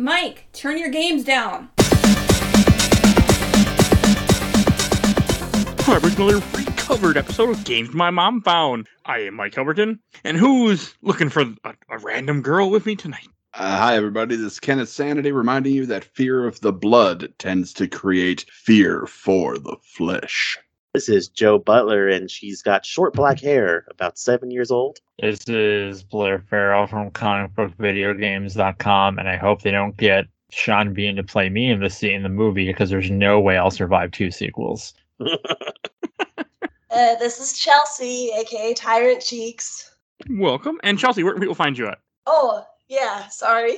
Mike, turn your games down. Welcome to another recovered episode of Games My Mom Found. I am Mike Albertin, and who's looking for a, a random girl with me tonight? Uh, hi, everybody. This is Kenneth Sanity reminding you that fear of the blood tends to create fear for the flesh. This is Joe Butler, and she's got short black hair, about seven years old. This is Blair Farrell from comicbookvideogames.com, and I hope they don't get Sean Bean to play me in the scene in the movie because there's no way I'll survive two sequels. Uh, this is Chelsea, aka Tyrant Cheeks. Welcome. And Chelsea, where can people find you at? Oh, yeah, sorry.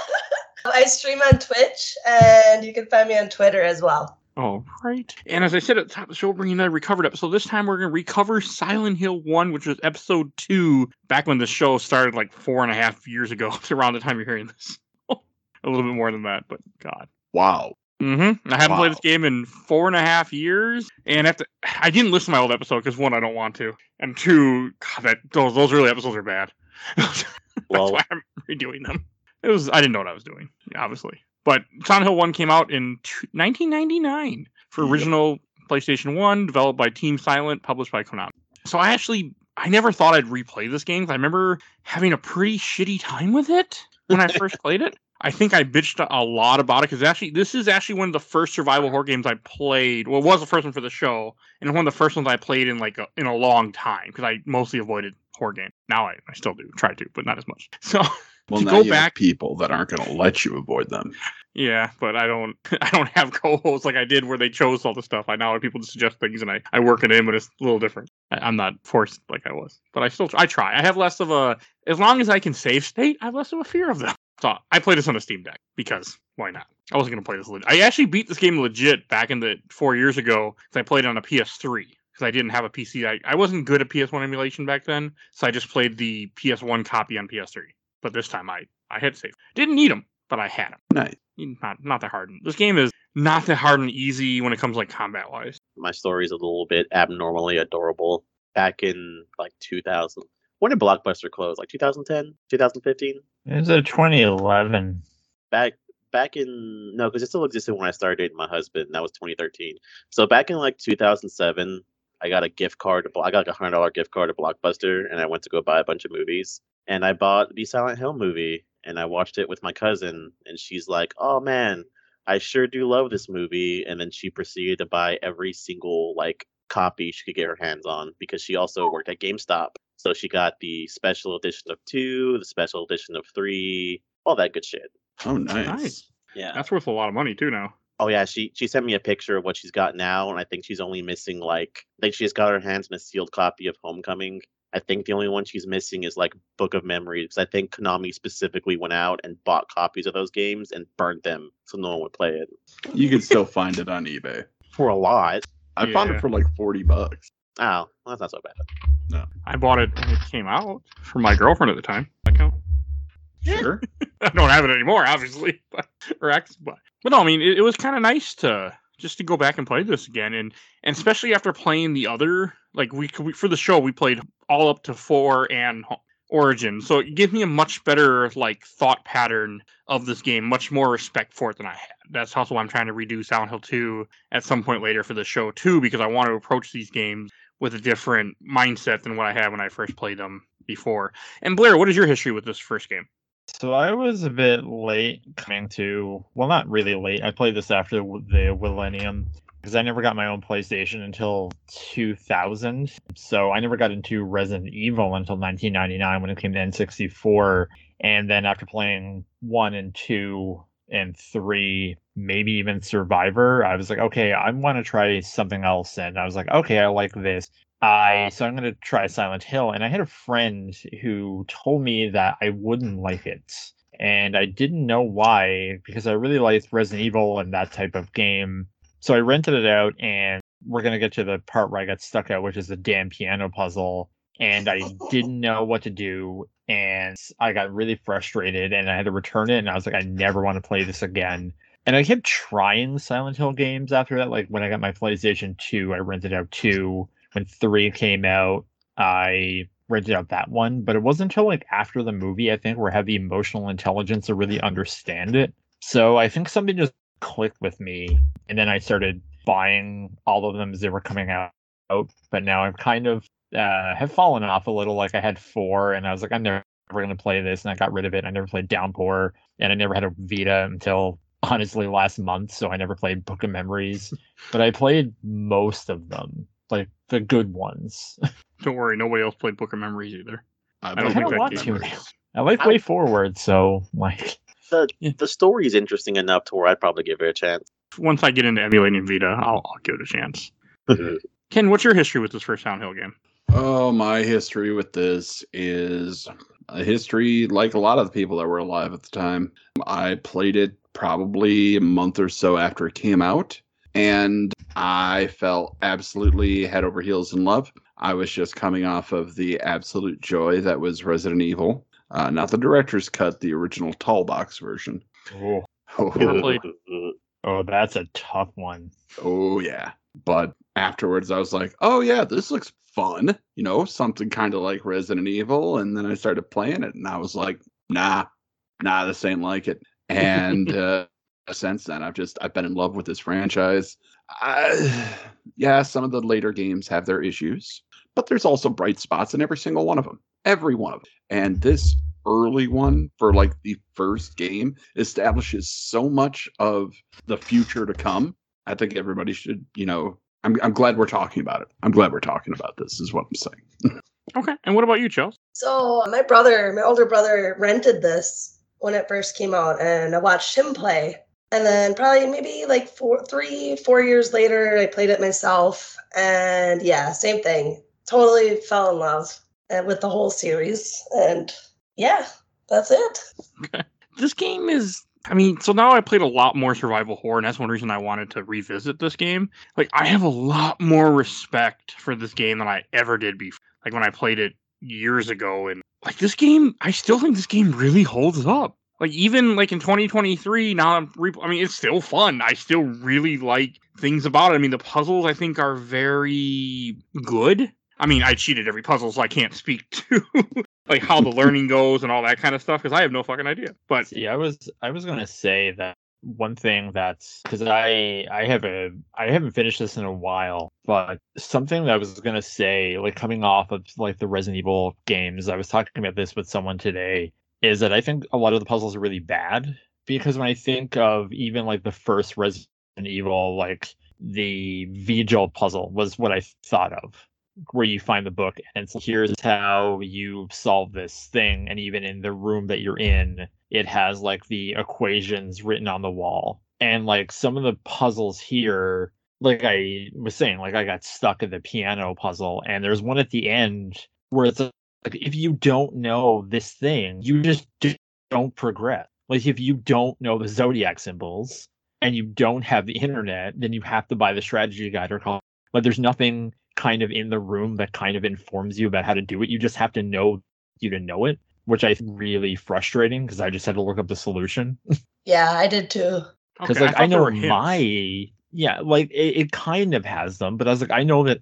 I stream on Twitch, and you can find me on Twitter as well. All right. And as I said at the top of the show, we're bringing another recovered episode. This time we're going to recover Silent Hill 1, which was episode 2, back when the show started like four and a half years ago. It's around the time you're hearing this. a little bit more than that, but God. Wow. Mm-hmm. I haven't played this game in four and a half years, and after I didn't listen to my old episode because one, I don't want to, and two, God, that those those early episodes are bad. That's Well- why I'm redoing them. It was I didn't know what I was doing, obviously. But Silent Hill One came out in t- 1999 for Yep. original PlayStation One, developed by Team Silent, published by Konami. So I actually I never thought I'd replay this game. I remember having a pretty shitty time with it when I first played it. I think I bitched a lot about it because actually, this is actually one of the first survival horror games I played. Well, it was the first one for the show, and one of the first ones I played in like a, in a long time because I mostly avoided horror games. Now I, I still do, try to, but not as much. So Well, To now go you back- have people that aren't going to let you avoid them. yeah, but I don't I don't have co-hosts like I did where they chose all the stuff. I now have people to suggest things, and I I work it in, but it's a little different. I, I'm not forced like I was, but I still I try. I have less of a as long as I can save state, I have less of a fear of them. So I played this on a Steam Deck because why not? I wasn't gonna play this. Legit. I actually beat this game legit back in the four years ago because I played it on a PS3 because I didn't have a PC. I, I wasn't good at PS1 emulation back then, so I just played the PS1 copy on PS3. But this time I I had save. Didn't need them, but I had them Nice. not not that hard. This game is not that hard and easy when it comes like combat wise. My story is a little bit abnormally adorable. Back in like 2000. When did Blockbuster close? Like 2010? 2015? It's a 2011. Back back in no, because it still existed when I started dating my husband. That was 2013. So back in like 2007, I got a gift card. To, I got like a hundred dollar gift card to Blockbuster, and I went to go buy a bunch of movies. And I bought the Silent Hill movie, and I watched it with my cousin. And she's like, "Oh man, I sure do love this movie." And then she proceeded to buy every single like copy she could get her hands on because she also worked at GameStop. So she got the special edition of two, the special edition of three, all that good shit. Oh, nice. Nice. Yeah. That's worth a lot of money too now. Oh yeah, she she sent me a picture of what she's got now, and I think she's only missing like I think she just got her hands on a sealed copy of Homecoming. I think the only one she's missing is like Book of Memories because I think Konami specifically went out and bought copies of those games and burned them so no one would play it You can still find it on eBay. for a lot. I found it for like 40 bucks. Oh, well, that's not so bad. No, I bought it when it came out for my girlfriend at the time. That oh. count? Sure. I don't have it anymore, obviously, but or ex, but but no, I mean it, it was kind of nice to just to go back and play this again, and and especially after playing the other like we, we for the show we played all up to four and Origin, so it gives me a much better like thought pattern of this game, much more respect for it than I had. That's also why I'm trying to redo Silent Hill 2 at some point later for the show too, because I want to approach these games with a different mindset than what I had when I first played them before. And Blair, what is your history with this first game? So I was a bit late coming to, well, not really late. I played this after the Millennium because I never got my own PlayStation until 2000. So I never got into Resident Evil until 1999 when it came to N64. And then after playing one and two and three, maybe even Survivor, I was like, okay, I want to try something else. And I was like, okay, I like this. I so I'm gonna try Silent Hill, and I had a friend who told me that I wouldn't like it, and I didn't know why because I really liked Resident Evil and that type of game. So I rented it out, and we're gonna get to the part where I got stuck at, which is the damn piano puzzle, and I didn't know what to do, and I got really frustrated, and I had to return it, and I was like, I never want to play this again. And I kept trying Silent Hill games after that. Like when I got my PlayStation 2, I rented out 2. When 3 came out, I rented out that one, but it wasn't until like after the movie, I think, where I had the emotional intelligence to really understand it. So I think something just clicked with me, and then I started buying all of them as they were coming out. But now I've kind of uh, have fallen off a little. Like I had four, and I was like, I'm never going to play this, and I got rid of it. I never played Downpour, and I never had a Vita until honestly last month, so I never played Book of Memories. but I played most of them, like the good ones. Don't worry, nobody else played Book of Memories either. I I don't I think kinda that want game to is- now. I like Way Forward, so like The Yeah. the story is interesting enough to where I'd probably give it a chance. Once I get into emulating Vita, I'll, I'll give it a chance. Ken, what's your history with this first downhill game? Oh, my history with this is a history like a lot of the people that were alive at the time. I played it probably a month or so after it came out, and I fell absolutely head over heels in love. I was just coming off of the absolute joy that was Resident Evil. Uh, not the director's cut, the original tall box version. oh, Never played. oh that's a tough one. Oh yeah. But afterwards I was like, oh yeah, this looks fun. You know, something kind of like Resident Evil. And then I started playing it and I was like, nah, nah, this ain't like it. And uh since then I've just I've been in love with this franchise. I, yeah, some of the later games have their issues, but there's also bright spots in every single one of them. Every one of them. And this early one for like the first game establishes so much of the future to come I think everybody should, you know, I'm, I'm glad we're talking about it. I'm glad we're talking about this, is what I'm saying. Okay, and what about you, Chels? So my brother, my older brother, rented this when it first came out, and I watched him play. And then probably maybe like four, three, four years later, I played it myself, and yeah, same thing. Totally fell in love uh, with the whole series, and yeah, that's it. This game is. I mean, so now I played a lot more survival horror, and that's one reason I wanted to revisit this game. Like, I have a lot more respect for this game than I ever did before. Like when I played it years ago, and like this game, I still think this game really holds up. Like even like in 2023, now I'm. Re- I mean, it's still fun. I still really like things about it. I mean, the puzzles I think are very good. I mean, I cheated every puzzle, so I can't speak to like how the learning goes and all that kind of stuff because I have no fucking idea. But yeah, I was I was gonna say that one thing that's because I I have a I haven't finished this in a while, but something that I was gonna say, like coming off of like the Resident Evil games, I was talking about this with someone today, is that I think a lot of the puzzles are really bad because when I think of even like the first Resident Evil, like the Vigil puzzle was what I thought of where you find the book and it's here's how you solve this thing. And even in the room that you're in it has like the equations written on the wall. And like some of the puzzles here like i was saying like i got stuck at the piano puzzle and there's one at the end where it's like if you don't know this thing you just don't progress. Like if you don't know the zodiac symbols and you don't have the internet then you have to buy the strategy guide or call like there's nothing kind of in the room that kind of informs you about how to do it. You just have to know you to know it, which I think really frustrating because I just had to look up the solution. Yeah, I did too. Because okay, like thought I, know my yeah, like it, it kind of has them, but I was like, I know that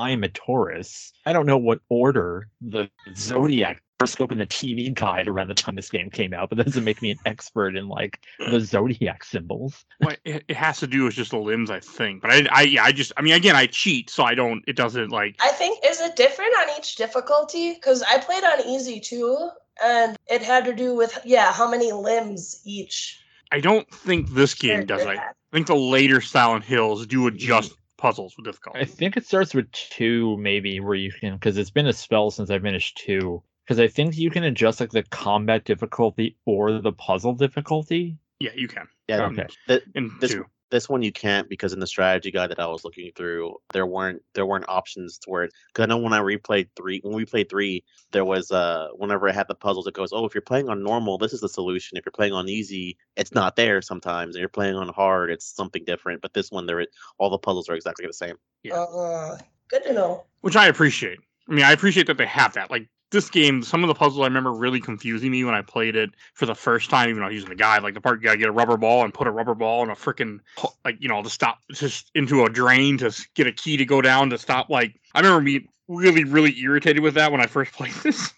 I'm a Taurus. I don't know what order the zodiac horoscope in the TV guide around the time this game came out, but that doesn't make me an expert in like the zodiac symbols. Well, it, it has to do with just the limbs, I think. But I, I, yeah, I just, I mean, again, I cheat, so I don't. It doesn't like. I think is it different on each difficulty? Because I played on easy too, and it had to do with yeah how many limbs each. I don't think this game does. character I think the later Silent Hills do adjust mm-hmm. puzzles with difficulty. I think it starts with two, maybe, where you can, because it's been a spell since I finished two. Because I think you can adjust like the combat difficulty or the puzzle difficulty. yeah, you can. Yeah, Okay. th- In This- two. this one you can't because in the strategy guide that I was looking through, there weren't there weren't options to where because I know when I replayed three when we played three, there was uh whenever I had the puzzles, it goes, oh, if you're playing on normal, this is the solution. If you're playing on easy, it's not there sometimes. And you're playing on hard, it's something different. But this one, there i- all the puzzles are exactly the same. Yeah. Uh, good to know. which I appreciate. I mean, I appreciate that they have that. Like this game, some of the puzzles I remember really confusing me when I played it for the first time, even though I was using the guide. Like the part you gotta get a rubber ball and put a rubber ball in a freaking like you know to stop just into a drain to get a key to go down to stop. Like I remember me really, really irritated with that when I first played this.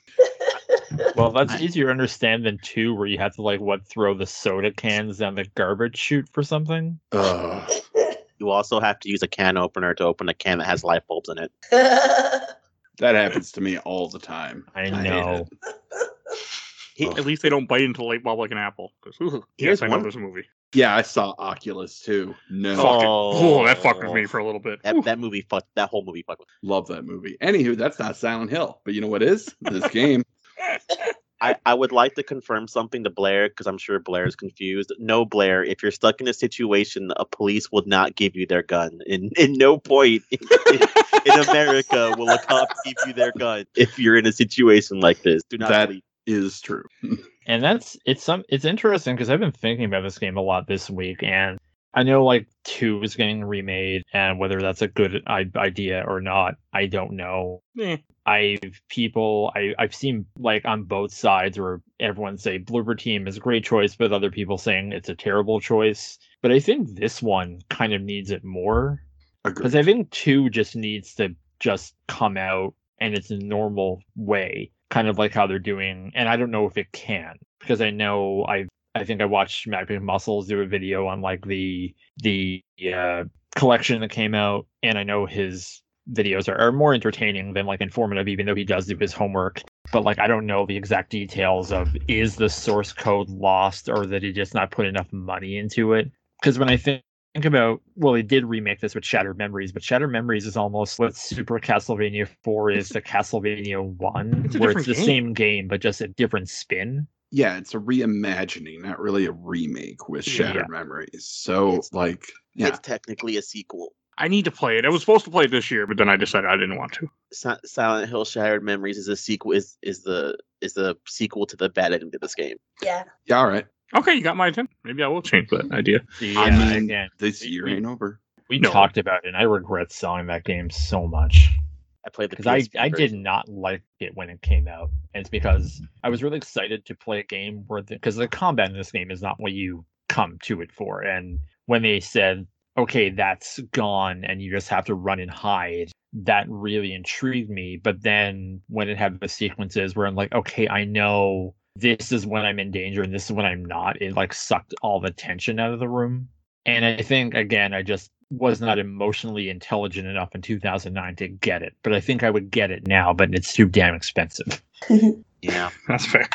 Well, that's easier to understand than two, where you have to like what throw the soda cans down the garbage chute for something. Ugh. You also have to use a can opener to open a can that has light bulbs in it. that happens to me all the time. I know. it. He, At least they don't bite into light bulb like an apple. 'Cause, ooh, Here's yes, I know one- this movie. Yeah, I saw Oculus too. No, Fucking, oh, that fucked with me for a little bit. that, Ooh. that movie fucked. That whole movie fucked. with- love that movie. Anywho, that's not Silent Hill, but you know what is this game? I, I would like to confirm something to Blair because I'm sure Blair is confused. No, Blair, if you're stuck in a situation, a police will not give you their gun. In in no point in, in America will a cop give you their gun if you're in a situation like this. Do not That- believe. Is true. and that's it's some it's interesting because I've been thinking about this game a lot this week, and I know like two is getting remade, and whether that's a good I- idea or not, I don't know. Eh. I've people I I've seen like on both sides where everyone say Bloober Team is a great choice, but other people saying it's a terrible choice. But I think this one kind of needs it more because I think two just needs to just come out and its a normal way, kind of like how they're doing. And I don't know if it can because I know I I think I watched Mac Muscles do a video on like the the uh, collection that came out, and I know his videos are, are more entertaining than like informative, even though he does do his homework. But like I don't know the exact details of is the source code lost or that he just not put enough money into it. Because when I think think about well they did remake this with shattered memories but shattered memories is almost what super castlevania 4 is to castlevania 1 It's where it's the game. same game but just a different spin yeah, it's a reimagining, not really a remake with Yeah. Shattered Memories. So, It's- like, yeah, It's technically a sequel. I need to play it. I was supposed to play it this year, but then I decided I didn't want to. Silent Hill Shattered Memories is a sequel. Is is the is the sequel to the bad ending to this game. yeah. yeah, all right. Okay, you got my attention. Maybe I will change that idea. yeah I mean, again this we- year we- ain't over. we No. talked about it and i regret selling that game so much I played the because I, I did not like it when it came out and it's because i was really excited to play a game where because the, combat in this game is not what you come to it for and when they said okay that's gone and you just have to run and hide. That really intrigued me but then when it had the sequences where i'm like okay i know this is when i'm in danger and this is when i'm not it like sucked all the tension out of the room. And i think again i just was not emotionally intelligent enough in 2009 to get it but i think i would get it now but it's too damn expensive. Yeah, That's fair.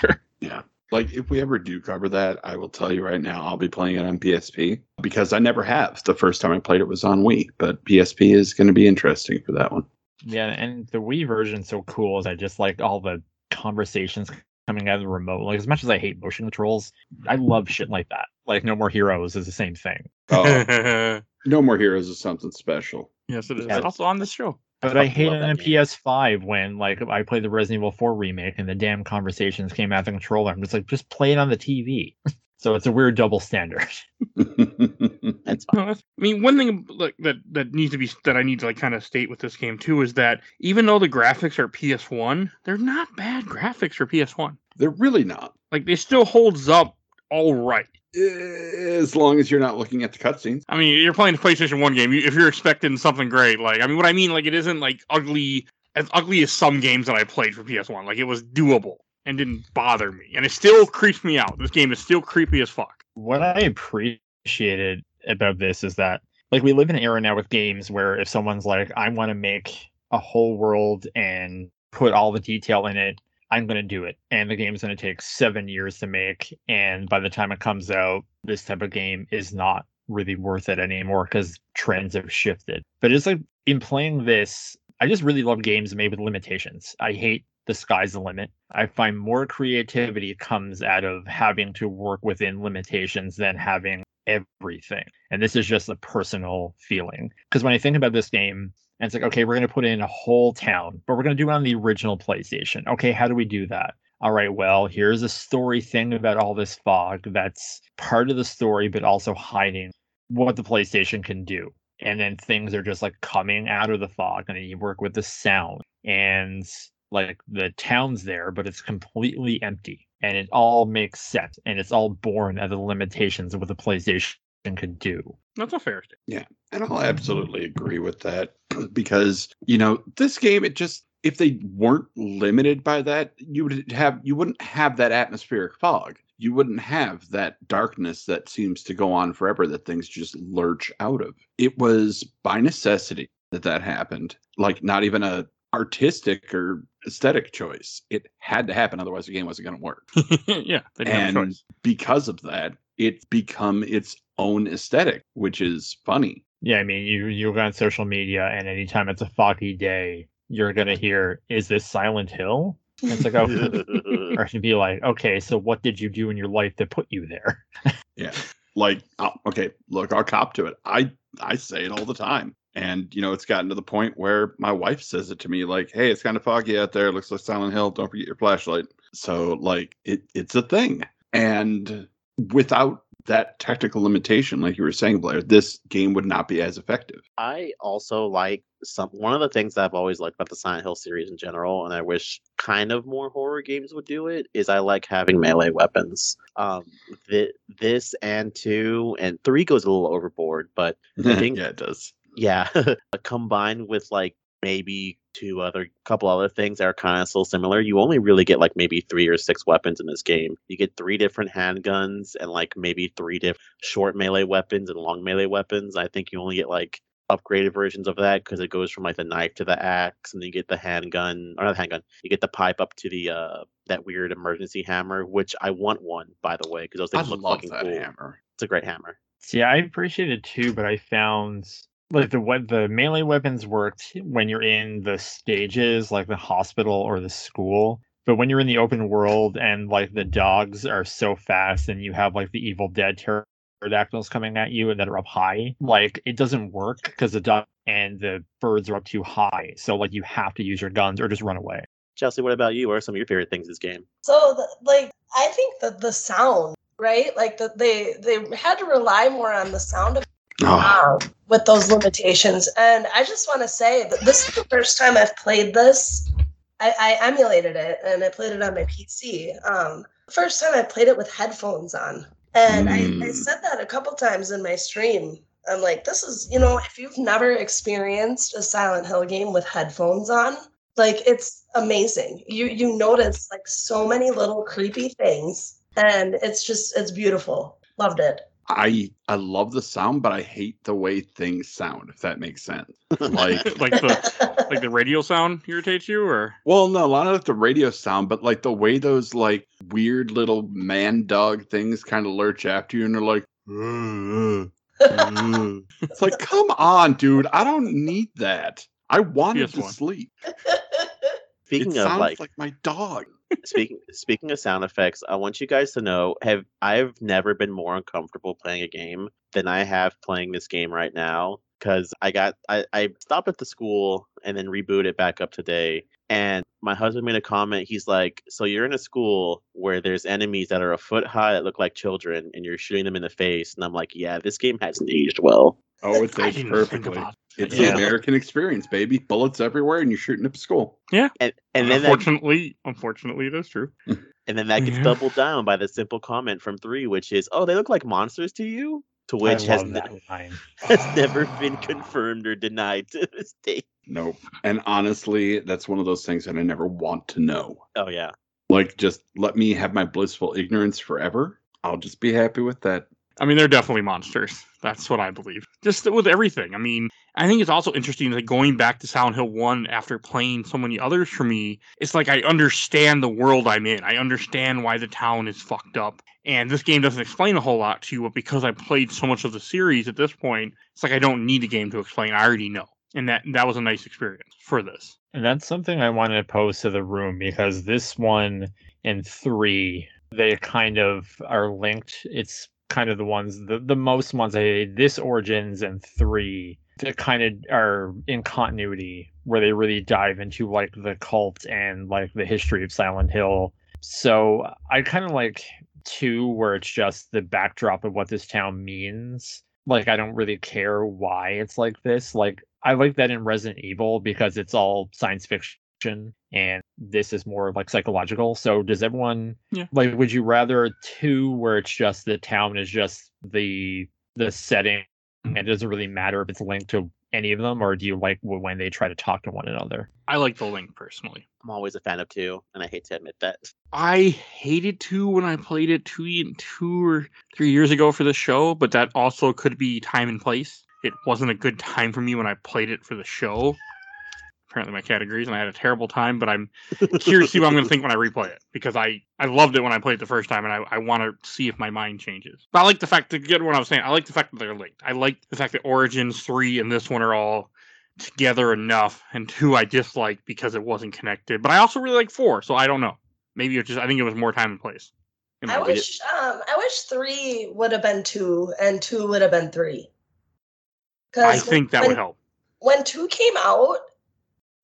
Like, if we ever do cover that, I will tell you right now, I'll be playing it on PSP because I never have. The first time I played it was on Wii, but PSP is going to be interesting for that one. Yeah, and the Wii version's so cool is I just like all the conversations coming out of the remote. Like as much as I hate motion controls, I love shit like that. Like No More Heroes is the same thing. Oh, No More Heroes is something special. it is. Yeah. It's also on this show. But I fucking hate it on that. PS5 when like I played the Resident Evil 4 remake and the damn conversations came out of the controller. I'm just like, just play it on the TV. so it's a weird double standard. that's fine. No, that's- I mean, one thing like that that needs to be that I need to like kind of state with this game too is that even though the graphics are PS1, they're not bad graphics for PS1. They're really not. Like they still holds up all right. As long as you're not looking at the cutscenes. I mean, you're playing a PlayStation One game. If you're expecting something great, like I mean, what I mean, like it isn't like ugly as ugly as some games that I played for PS1. Like it was doable and didn't bother me, and it still creeps me out. This game is still creepy as fuck. what I appreciated about this is that like we live in an era now with games where if someone's like, I want to make a whole world and put all the detail in it, I'm gonna do it. And the game's gonna take seven years to make, and by the time it comes out, this type of game is not really worth it anymore because trends have shifted. But it's like in playing this, I just really love games made with limitations. I hate the sky's the limit. I find more creativity comes out of having to work within limitations than having everything. And this is just a personal feeling. Because when I think about this game, and it's like, okay, we're going to put in a whole town, but we're going to do it on the original PlayStation. Okay, how do we do that? All right, well, here's a story thing about all this fog that's part of the story, but also hiding what the PlayStation can do. And then things are just like coming out of the fog, and you work with the sound. And like the town's there, but it's completely empty. And it all makes sense. And it's all born out of the limitations of what the PlayStation could do. That's a fair statement. Yeah. And I'll absolutely agree with that because, you know, this game, it just, if they weren't limited by that, you would have, you wouldn't have that atmospheric fog. You wouldn't have that darkness that seems to go on forever that things just lurch out of. It was by necessity that that happened. Like, not even a artistic or aesthetic choice. It had to happen. Otherwise, the game wasn't going to work. yeah, they didn't and choice. because of that, it's become its own aesthetic, which is funny. Yeah, I mean, you you go on social media, and anytime it's a foggy day, you're gonna hear, "Is this Silent Hill?" And it's like, oh, or to be like, okay, so what did you do in your life that put you there? Yeah. Like, oh, okay, look, I'll cop to it. I I say it all the time. And you know, it's gotten to the point where my wife says it to me, like, "Hey, it's kind of foggy out there. It looks like Silent Hill. Don't forget your flashlight." So, like, it it's a thing. And without that technical limitation, like you were saying, Blair, this game would not be as effective. I also like some one of the things that I've always liked about the Silent Hill series in general, and I wish kind of more horror games would do it, is I like having melee weapons. Um, th- this and two and three goes a little overboard, but I think- yeah, it does. yeah, combined with like maybe two other couple other things that are kind of still similar, you only really get like maybe three or six weapons in this game. You get three different handguns and like maybe three different short melee weapons and long melee weapons. I think you only get like upgraded versions of that because it goes from like the knife to the axe and then you get the handgun or not the handgun you get the pipe up to the uh that weird emergency hammer which i want one by the way because those I things look love fucking that cool hammer. it's a great hammer See, I appreciate it too, but I found like the what the melee weapons worked when you're in the stages, like the hospital or the school. But when you're in the open world and like the dogs are so fast and you have like the Evil Dead pterodactyls coming at you and that are up high, like it doesn't work because the dog and the birds are up too high. So like you have to use your guns or just run away. chelsea what about you what are some of your favorite things in this game So, the, like, I think that the sound, right? Like, that they they had to rely more on the sound of Oh, um, with those limitations. And I just want to say that this is the first time I've played this. I, I emulated it and I played it on my PC. Um, first time I played it with headphones on. And I, I Mm. said that a couple times in my stream. I'm like, this is, you know, if you've never experienced a Silent Hill game with headphones on, like it's amazing. You you notice like so many little creepy things, and it's just it's beautiful. Loved it. I I love the sound, but I hate the way things sound. If that makes sense. Like, like the like the radio sound irritates you, or well, no, not like the radio sound, but like the way those like weird little man dog things kind of lurch after you, and they're like, "Uh, uh, uh." it's like, come on, dude, I don't need that. I wanted to PS1. sleep. speaking it of sounds like like my dog. Speaking speaking of sound effects, I want you guys to know have I've never been more uncomfortable playing a game than I have playing this game right now. Cause I got I, I stopped at the school and then rebooted back up today. And my husband made a comment. He's like, "So you're in a school where there's enemies that are a foot high that look like children, and you're shooting them in the face." And I'm like, "Yeah, this game hasn't aged well." Oh, it's I aged didn't perfectly. about. It's Yeah. the American experience, baby. Bullets everywhere, and you're shooting up school. Yeah, and and then that, unfortunately, unfortunately, it is true. and then that gets Yeah. doubled down by the simple comment from three, which is, "Oh, they look like monsters to you," to which has ne- has never been confirmed or denied to this day. Nope. And honestly, that's one of those things that I never want to know. Oh yeah. Like, just let me have my blissful ignorance forever. I'll just be happy with that. I mean, they're definitely monsters. That's what I believe. Just with everything. I mean, I think it's also interesting that going back to Silent Hill 1 after playing so many others for me, it's like I understand the world I'm in. I understand why the town is fucked up. And this game doesn't explain a whole lot to you, but because I played so much of the series at this point, it's like I don't need a game to explain. I already know. And that that was a nice experience for this. And that's something I wanted to pose to the room because this one and three, they kind of are linked. It's kind of the ones, the, the most ones I this Origins and three, that kind of are in continuity where they really dive into like the cult and like the history of Silent Hill. So I kind of like two where it's just the backdrop of what this town means. Like I don't really care why it's like this. Like I like that in Resident Evil because it's all science fiction and this is more like psychological. So does everyone Yeah. like would you rather two where it's just the town is just the the setting, mm-hmm. and it doesn't really matter if it's linked to any of them, or do you like when they try to talk to one another? I like the link personally. I'm always a fan of two, and I hate to admit that. I hated two when I played it two ye- two or three years ago for the show, but that also could be time and place. It wasn't a good time for me when I played it for the show. Apparently, my categories, and I had a terrible time. But I'm curious to see what I'm going to think when I replay it because I I loved it when I played it the first time, and I, I want to see if my mind changes. But I like the fact to get what I was saying. I like the fact that they're linked. I like the fact that Origins three and this one are all together enough, and two I disliked because it wasn't connected. But I also really like four, so I don't know. Maybe it just I think it was more time and place. I wish um I wish three would have been two and two would have been three. I think that when, would help. When two came out,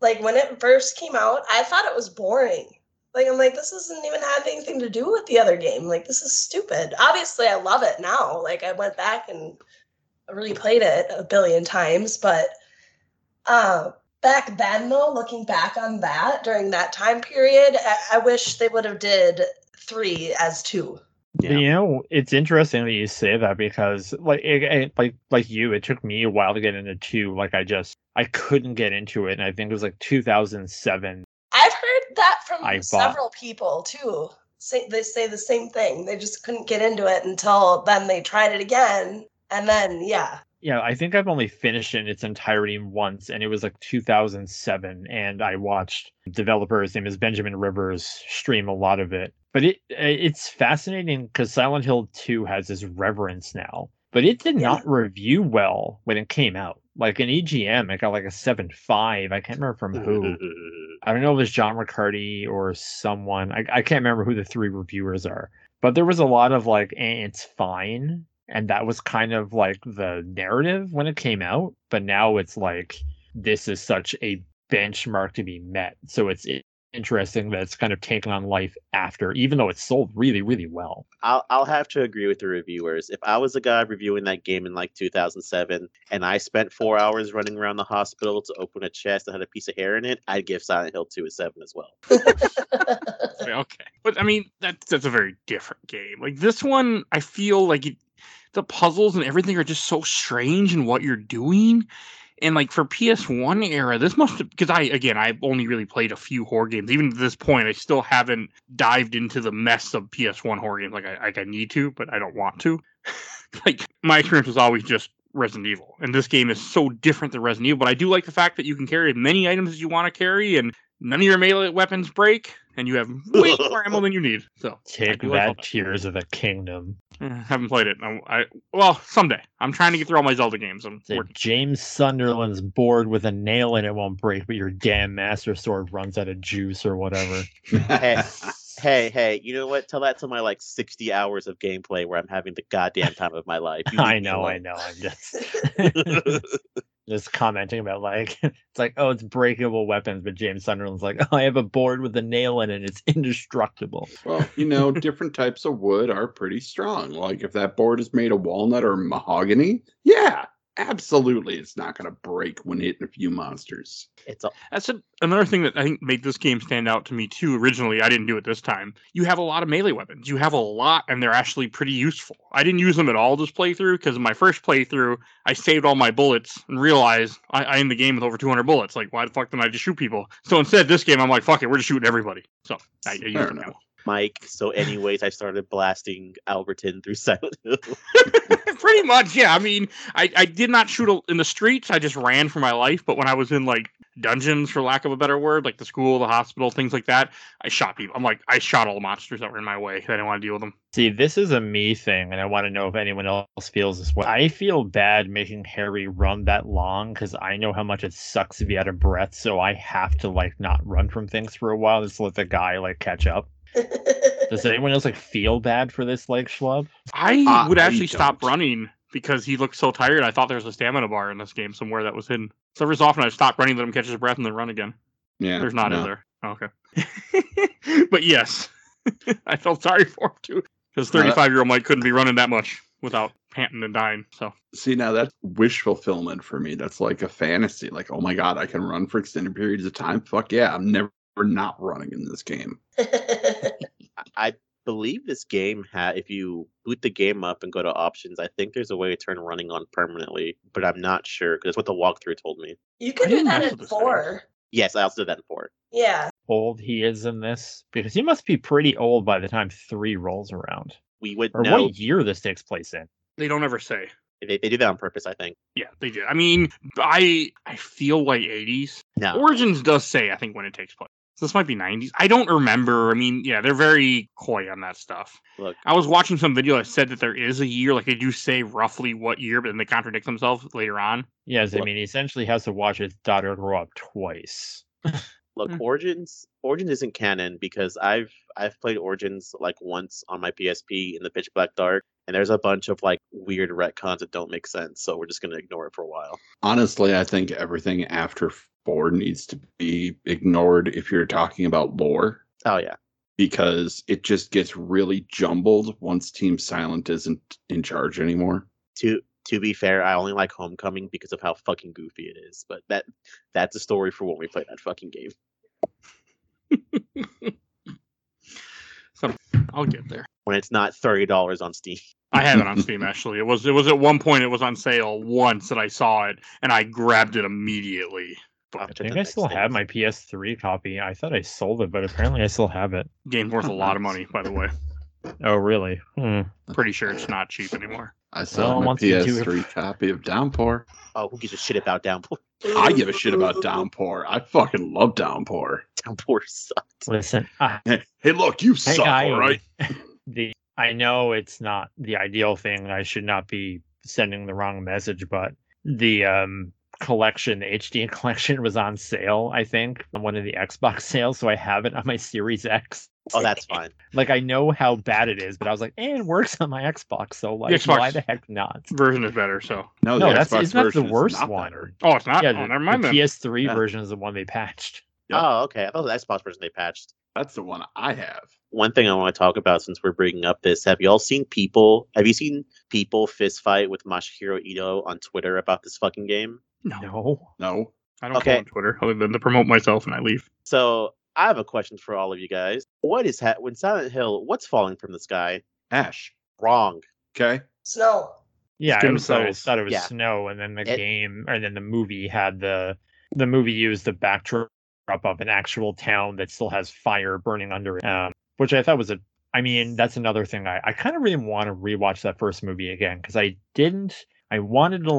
like when it first came out, I thought it was boring. Like I'm like, this doesn't even have anything to do with the other game. Like this is stupid. Obviously, I love it now. Like I went back and replayed it a billion times, but uh, back then though, looking back on that during that time period, I, I wish they would have did three as two. Yeah. You know, it's interesting that you say that because, like, it, it- like, like you, it took me a while to get into two. Like, I just, I couldn't get into it, and I think it was like 2007. I've heard that from I bought- several people too. Say, they say the same thing. They just couldn't get into it until then they tried it again. And then, yeah. Yeah, I think I've only finished it in its entirety once, and it was like 2007. And I watched developer, his name is Benjamin Rivers, stream a lot of it. But it eh, it's fascinating because Silent Hill 2 has this reverence now, but it did Yeah. not review well when it came out. Like in EGM, it got like a 7.5. I can't remember from who. I don't know if it was John Ricciardi or someone. I, I can't remember who the three reviewers are. But there was a lot of like, eh, it's fine. And that was kind of like the narrative when it came out. But now it's like, this is such a benchmark to be met. So it's interesting that it's kind of taken on life after, even though it's sold really, really well. I'll I'll have to agree with the reviewers. If I was a guy reviewing that game in like 2007, and I spent four hours running around the hospital to open a chest that had a piece of hair in it, I'd give Silent Hill 2 a seven as well. Okay, but I mean that's that's a very different game. Like this one, I feel like it, the puzzles and everything are just so strange in what you're doing. And like for PS1 era, this must because I again I've only really played a few horror games. Even to this point, I still haven't dived into the mess of PS1 horror games like I like I need to, but I don't want to. like my experience was always just Resident Evil, and this game is so different than Resident Evil. But I do like the fact that you can carry as many items as you want to carry, and none of your melee weapons break, and you have way more ammo than you need. So Take do like that, Tears of the Kingdom. Eh, haven't played it. I, I well someday. I'm trying to get through all my Zelda games. I'm Say. James Sunderland's board with a nail in it won't break, but your damn Master Sword runs out of juice or whatever. Hey, hey, hey! You know what? Tell that to my like 60 hours of gameplay where I'm having the goddamn time of my life. I know, I know. I'm just just commenting about like it's like oh it's breakable weapons, but James Sunderland's like oh I have a board with a nail in it, it's indestructible. Well, you know, different types of wood are pretty strong. Like if that board is made of walnut or mahogany, yeah, absolutely, it's not going to break when hitting a few monsters. It's a, That's a, another thing that I think made this game stand out to me too. Originally, I didn't do it this time. You have a lot of melee weapons. You have a lot, and they're actually pretty useful. I didn't use them at all this playthrough because in my first playthrough, I saved all my bullets and realized I, I end the game with over 200 bullets. Like, why the fuck didn't I just shoot people? So instead, this game, I'm like, fuck it, we're just shooting everybody. So I, I use them now. Mike. So, anyways, I started blasting Albertin through Silent Hill. Pretty much, yeah. I mean, I, I did not shoot in the streets. I just ran for my life. But when I was in like dungeons, for lack of a better word, like the school, the hospital, things like that, I shot people. I'm like, I shot all the monsters that were in my way. I didn't want to deal with them. See, this is a me thing, and I want to know if anyone else feels this way. I feel bad making Harry run that long because I know how much it sucks to be out of breath, so I have to like not run from things for a while just to let the guy like catch up. Does anyone else like feel bad for this like schlub? I Uh, would I actually stop running because he looked so tired. I thought there was a stamina bar in this game somewhere that was hidden. So every so often I'd stop running, let him catch his breath, and then run again. Yeah, There's not, no. is there? Oh, okay. but yes, I felt sorry for him too, because 35 year old Mike couldn't be running that much without panting and dying. So See, now that's wish fulfillment for me. That's like a fantasy. Like, oh my god, I can run for extended periods of time. Fuck yeah, I'm never not running in this game. I believe this game had, if you boot the game up and go to options, I think there's a way to turn running on permanently, but I'm not sure because that's what the walkthrough told me. You can I do didn't that mess in four. Yes, I also did that in four. Yeah. Old he is in this because he must be pretty old by the time three rolls around. We would Or know what year this takes place in. They don't ever say. they, they do that on purpose. I think. Yeah, they do. I mean, I I feel like 80s. No, Origins does say I think when it takes place. So this might be 90s. I don't remember. I mean, yeah, they're very coy on that stuff. look, I was watching some video that said that there is a year, like they do say roughly what year, but then they contradict themselves later on. Yes, I mean he essentially has to watch his daughter grow up twice. look, Hmm. Origins Origins isn't canon because I've I've played Origins like once on my PSP in the Pitch Black Dark, and there's a bunch of like weird retcons that don't make sense. So we're just gonna ignore it for a while. Honestly, I think everything after four needs to be ignored if you're talking about lore, Oh yeah, because it just gets really jumbled once Team Silent isn't in charge anymore. to to be fair, I only like Homecoming because of how fucking goofy it is. But that that's a story for when we play that fucking game. So I'll get there. When it's not thirty dollars on Steam. I have it on Steam actually. It was it was at one point it was on sale once that I saw it and I grabbed it immediately. I'll I think the I next still have my PS3 copy. I thought I sold it, but apparently I still have it. Game worth a lot of money, by the way. Oh, really? Hmm. Pretty sure it's not cheap anymore. I still Well, my once you do- PS3 copy of Downpour. Oh, who gives a shit about Downpour? I give a shit about Downpour. I fucking love Downpour. Downpour sucks. Listen, I, Hey, hey, look, you Hey, suck, I, all right? the I know it's not the ideal thing. I should not be sending the wrong message, but the um collection, the HD collection, was on sale. I think on one of the Xbox sales, so I have it on my Series X. Oh, that's fine. Like I know how bad it is, but I was like, eh, it works on my Xbox, so like, Xbox- why the heck not? Version is better, so No, No, the that's Xbox isn't the worst not one? better. Oh, it's not? yeah, oh, the, never mind the then. PS3 Yeah. version is the one they patched. Yep. Oh, okay. I thought the Xbox version they patched. That's the one I have. One thing I want to talk about since we're bringing up this: Have y'all seen people? Have you seen people fist fight with Masahiro Ito on Twitter about this fucking game? No, No, No. I don't Okay. go on Twitter other than to promote myself and I leave. So I have a question for all of you guys. What is ha- when Silent Hill? What's falling from the sky? Ash. Wrong. Okay. Snow. Yeah, I was always cells. thought it was Yeah. snow, and then the It- game, or then the movie had the the movie used the backdrop of an actual town that still has fire burning under it, um, which I thought was a. I mean, that's another thing. I I kind of really want to rewatch that first movie again because I didn't. I wanted to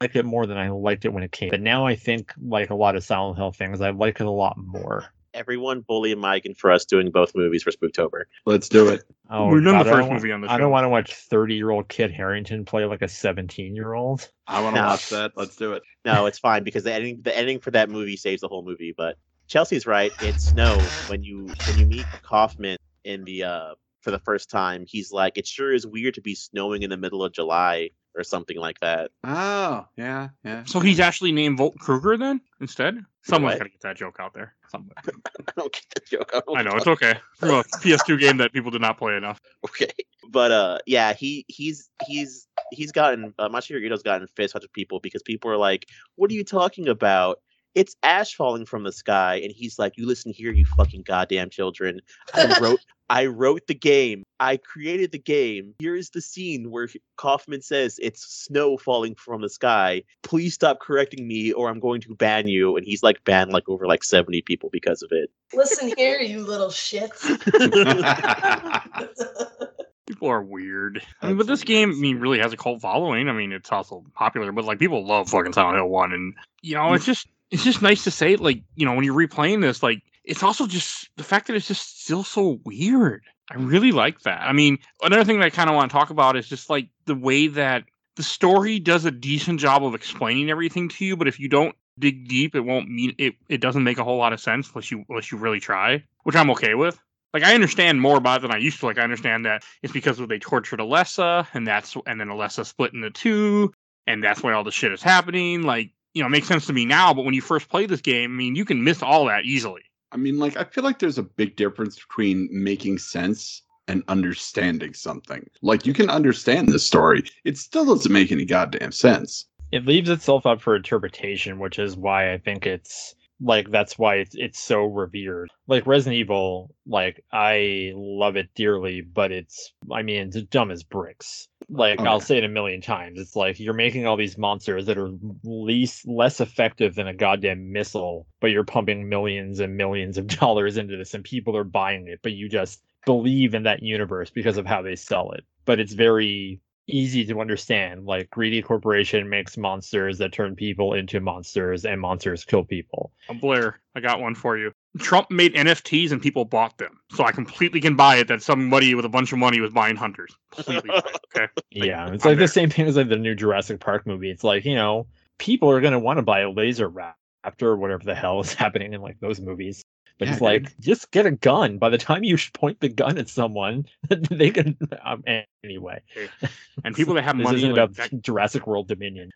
li- like it more than I liked it when it came, but now I think like a lot of Silent Hill things, I like it a lot more. Everyone bully and Megan for us doing both movies for Spooktober. Let's do it. Oh, We've done God, the I first don't movie on the I don't want to watch thirty-year-old Kit Harington play like a seventeen-year-old. I want to No. watch that. Let's do it. No, it's fine because the ending the ending for that movie saves the whole movie. But Chelsea's right. It's snow when you when you meet Kaufman in the uh for the first time. He's like, it sure is weird to be snowing in the middle of July or something like that. Oh, yeah, yeah. So he's actually named Volt Kruger then instead? Someone's What? got to get that joke out there. Somewhere. I don't get the joke. don't I know get it's okay. From a PS2 game that people did not play enough. okay but uh yeah he he's he's he's gotten uh, Masahiro Ito's gotten fist fights with people because people are like what are you talking about it's ash falling from the sky and he's like you listen here you fucking goddamn children i wrote i wrote the game i created the game here's the scene where kaufman says it's snow falling from the sky please stop correcting me or i'm going to ban you and he's like banned like over like 70 people because of it Listen here, you little shits. People are weird. I mean, but this game, I mean, really has a cult following. I mean, it's also popular, but like people love fucking Silent Hill One, and you know, it's just it's just nice to say, like, you know, when you're replaying this, like, it's also just the fact that it's just still so weird. I really like that. I mean, another thing that I kind of want to talk about is just like the way that the story does a decent job of explaining everything to you, but if you don't dig deep, it won't mean it. It doesn't make a whole lot of sense unless you unless you really try, which I'm okay with. Like I understand more about it than I used to. Like I understand that it's because they tortured Alessa, and that's and then Alessa split into two, and that's why all the shit is happening. Like you know, it makes sense to me now. But when you first play this game, I mean, you can miss all that easily. I mean, like, I feel like there's a big difference between making sense and understanding something. Like, you can understand the story, it still doesn't make any goddamn sense. it leaves itself up for interpretation, which is why I think it's Like that's why it's it's so revered. Like Resident Evil, like I love it dearly, but it's I mean it's dumb as bricks. Like Oh, I'll say it a million times. It's like you're making all these monsters that are least less effective than a goddamn missile, but you're pumping millions and millions of dollars into this and people are buying it, but you just believe in that universe because of how they sell it. But it's very easy to understand. Like greedy corporation makes monsters that turn people into monsters and monsters kill people. Uh, Blair, I got one for you. Trump made NFTs and people bought them. So I completely can buy it that somebody with a bunch of money was buying hunters. Completely. buy it, okay. Yeah, it's I'm like there. the same thing as like the new Jurassic Park movie. It's like, you know, people are gonna want to buy a laser raptor or whatever the hell is happening in like those movies. But Yeah, it's dude. like, just get a gun. By the time you point the gun at someone, they can. Um, anyway, And people that have this money, isn't like, about that- Jurassic World Dominion.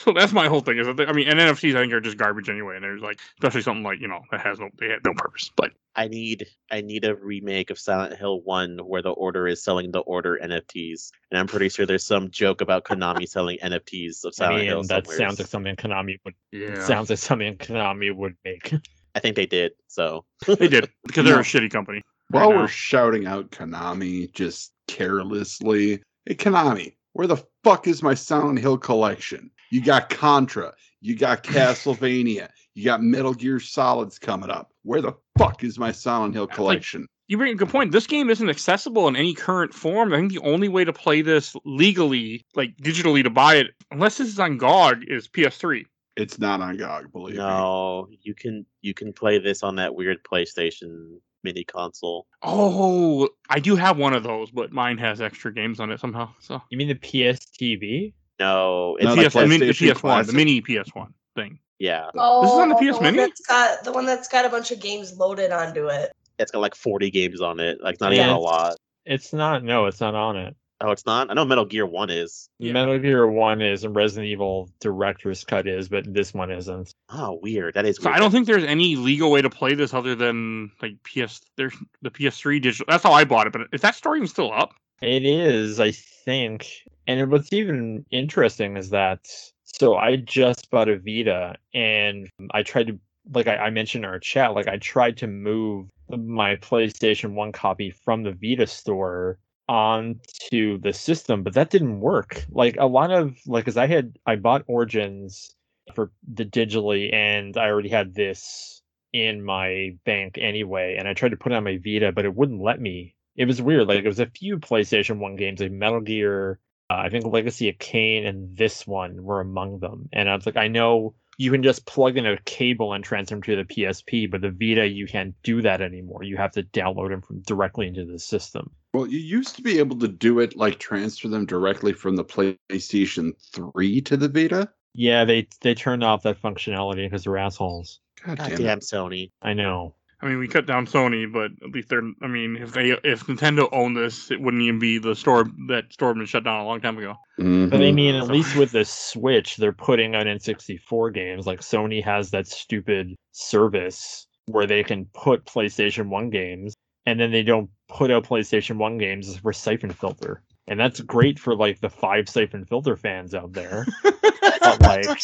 so that's my whole thing. Is that they, I mean, and NFTs I think are just garbage anyway. And there's like, especially something like you know that has no they have no purpose. But I need I need a remake of Silent Hill One where the Order is selling the Order NFTs, and I'm pretty sure there's some joke about Konami selling NFTs of I Silent mean, Hill. that somewhere. sounds like something Konami would. yeah, Sounds like something Konami would make. I think they did. So they did because they're No. a shitty company. While now. we're shouting out Konami just carelessly, hey Konami, where the fuck is my Silent Hill collection? You got Contra, you got Castlevania, you got Metal Gear Solids coming up. Where the fuck is my Silent Hill Like, collection? You bring a good point. This game isn't accessible in any current form. I think the only way to play this legally, like digitally, to buy it, unless this is on GOG, is PS3. It's not on GOG, believe me. no, you can you can play this on that weird PlayStation mini console. Oh, I do have one of those, but mine has extra games on it somehow. So You mean the PS TV? No, No, it's the PS, I mean, the PlayStation PS1, Classic. the mini PS1 thing. yeah, Oh, This is on the PS one Mini? That's got the one that's got a bunch of games loaded onto it. it's got like 40 games on it. Like not Yeah, even a lot. It's not. No, it's not on it. Oh, it's not. I know Metal Gear One is. Yeah. Metal Gear One is and Resident Evil Director's Cut is, but this one isn't. Oh, weird. That is. So Weird. I don't think there's any legal way to play this other than like PS. There's the PS3 digital. That's how I bought it. But is that store even still up? It is, I think. And what's even interesting is that so I just bought a Vita and I tried to like I, I mentioned in our chat, like I tried to move my PlayStation 1 copy from the Vita store onto the system, but that didn't work. Like a lot of like cuz I had I bought Origins for the digitally and I already had this in my bank anyway and I tried to put it on my Vita, but it wouldn't let me it was weird. Like it was a few PlayStation One games, like Metal Gear, uh, I think Legacy of Kain, and this one were among them. And I was like, I know you can just plug in a cable and transfer them to the PSP, but the Vita you can't do that anymore. You have to download them from directly into the system. Well, you used to be able to do it like transfer them directly from the PlayStation 3 to the Vita. Yeah, they they turned off that functionality because they're assholes. God God damn, damn. Sony. I know. I mean, we cut down Sony, but at least they're. I mean, if they if Nintendo owned this, it wouldn't even be the store that store had been shut down a long time ago. Mm-hmm. But I mean, at least with the Switch, they're putting out N64 games. Like Sony has that stupid service where they can put PlayStation 1 games and then they don't put out PlayStation 1 games for Siphon Filter. And that's great for like the five Siphon Filter fans out there. But like,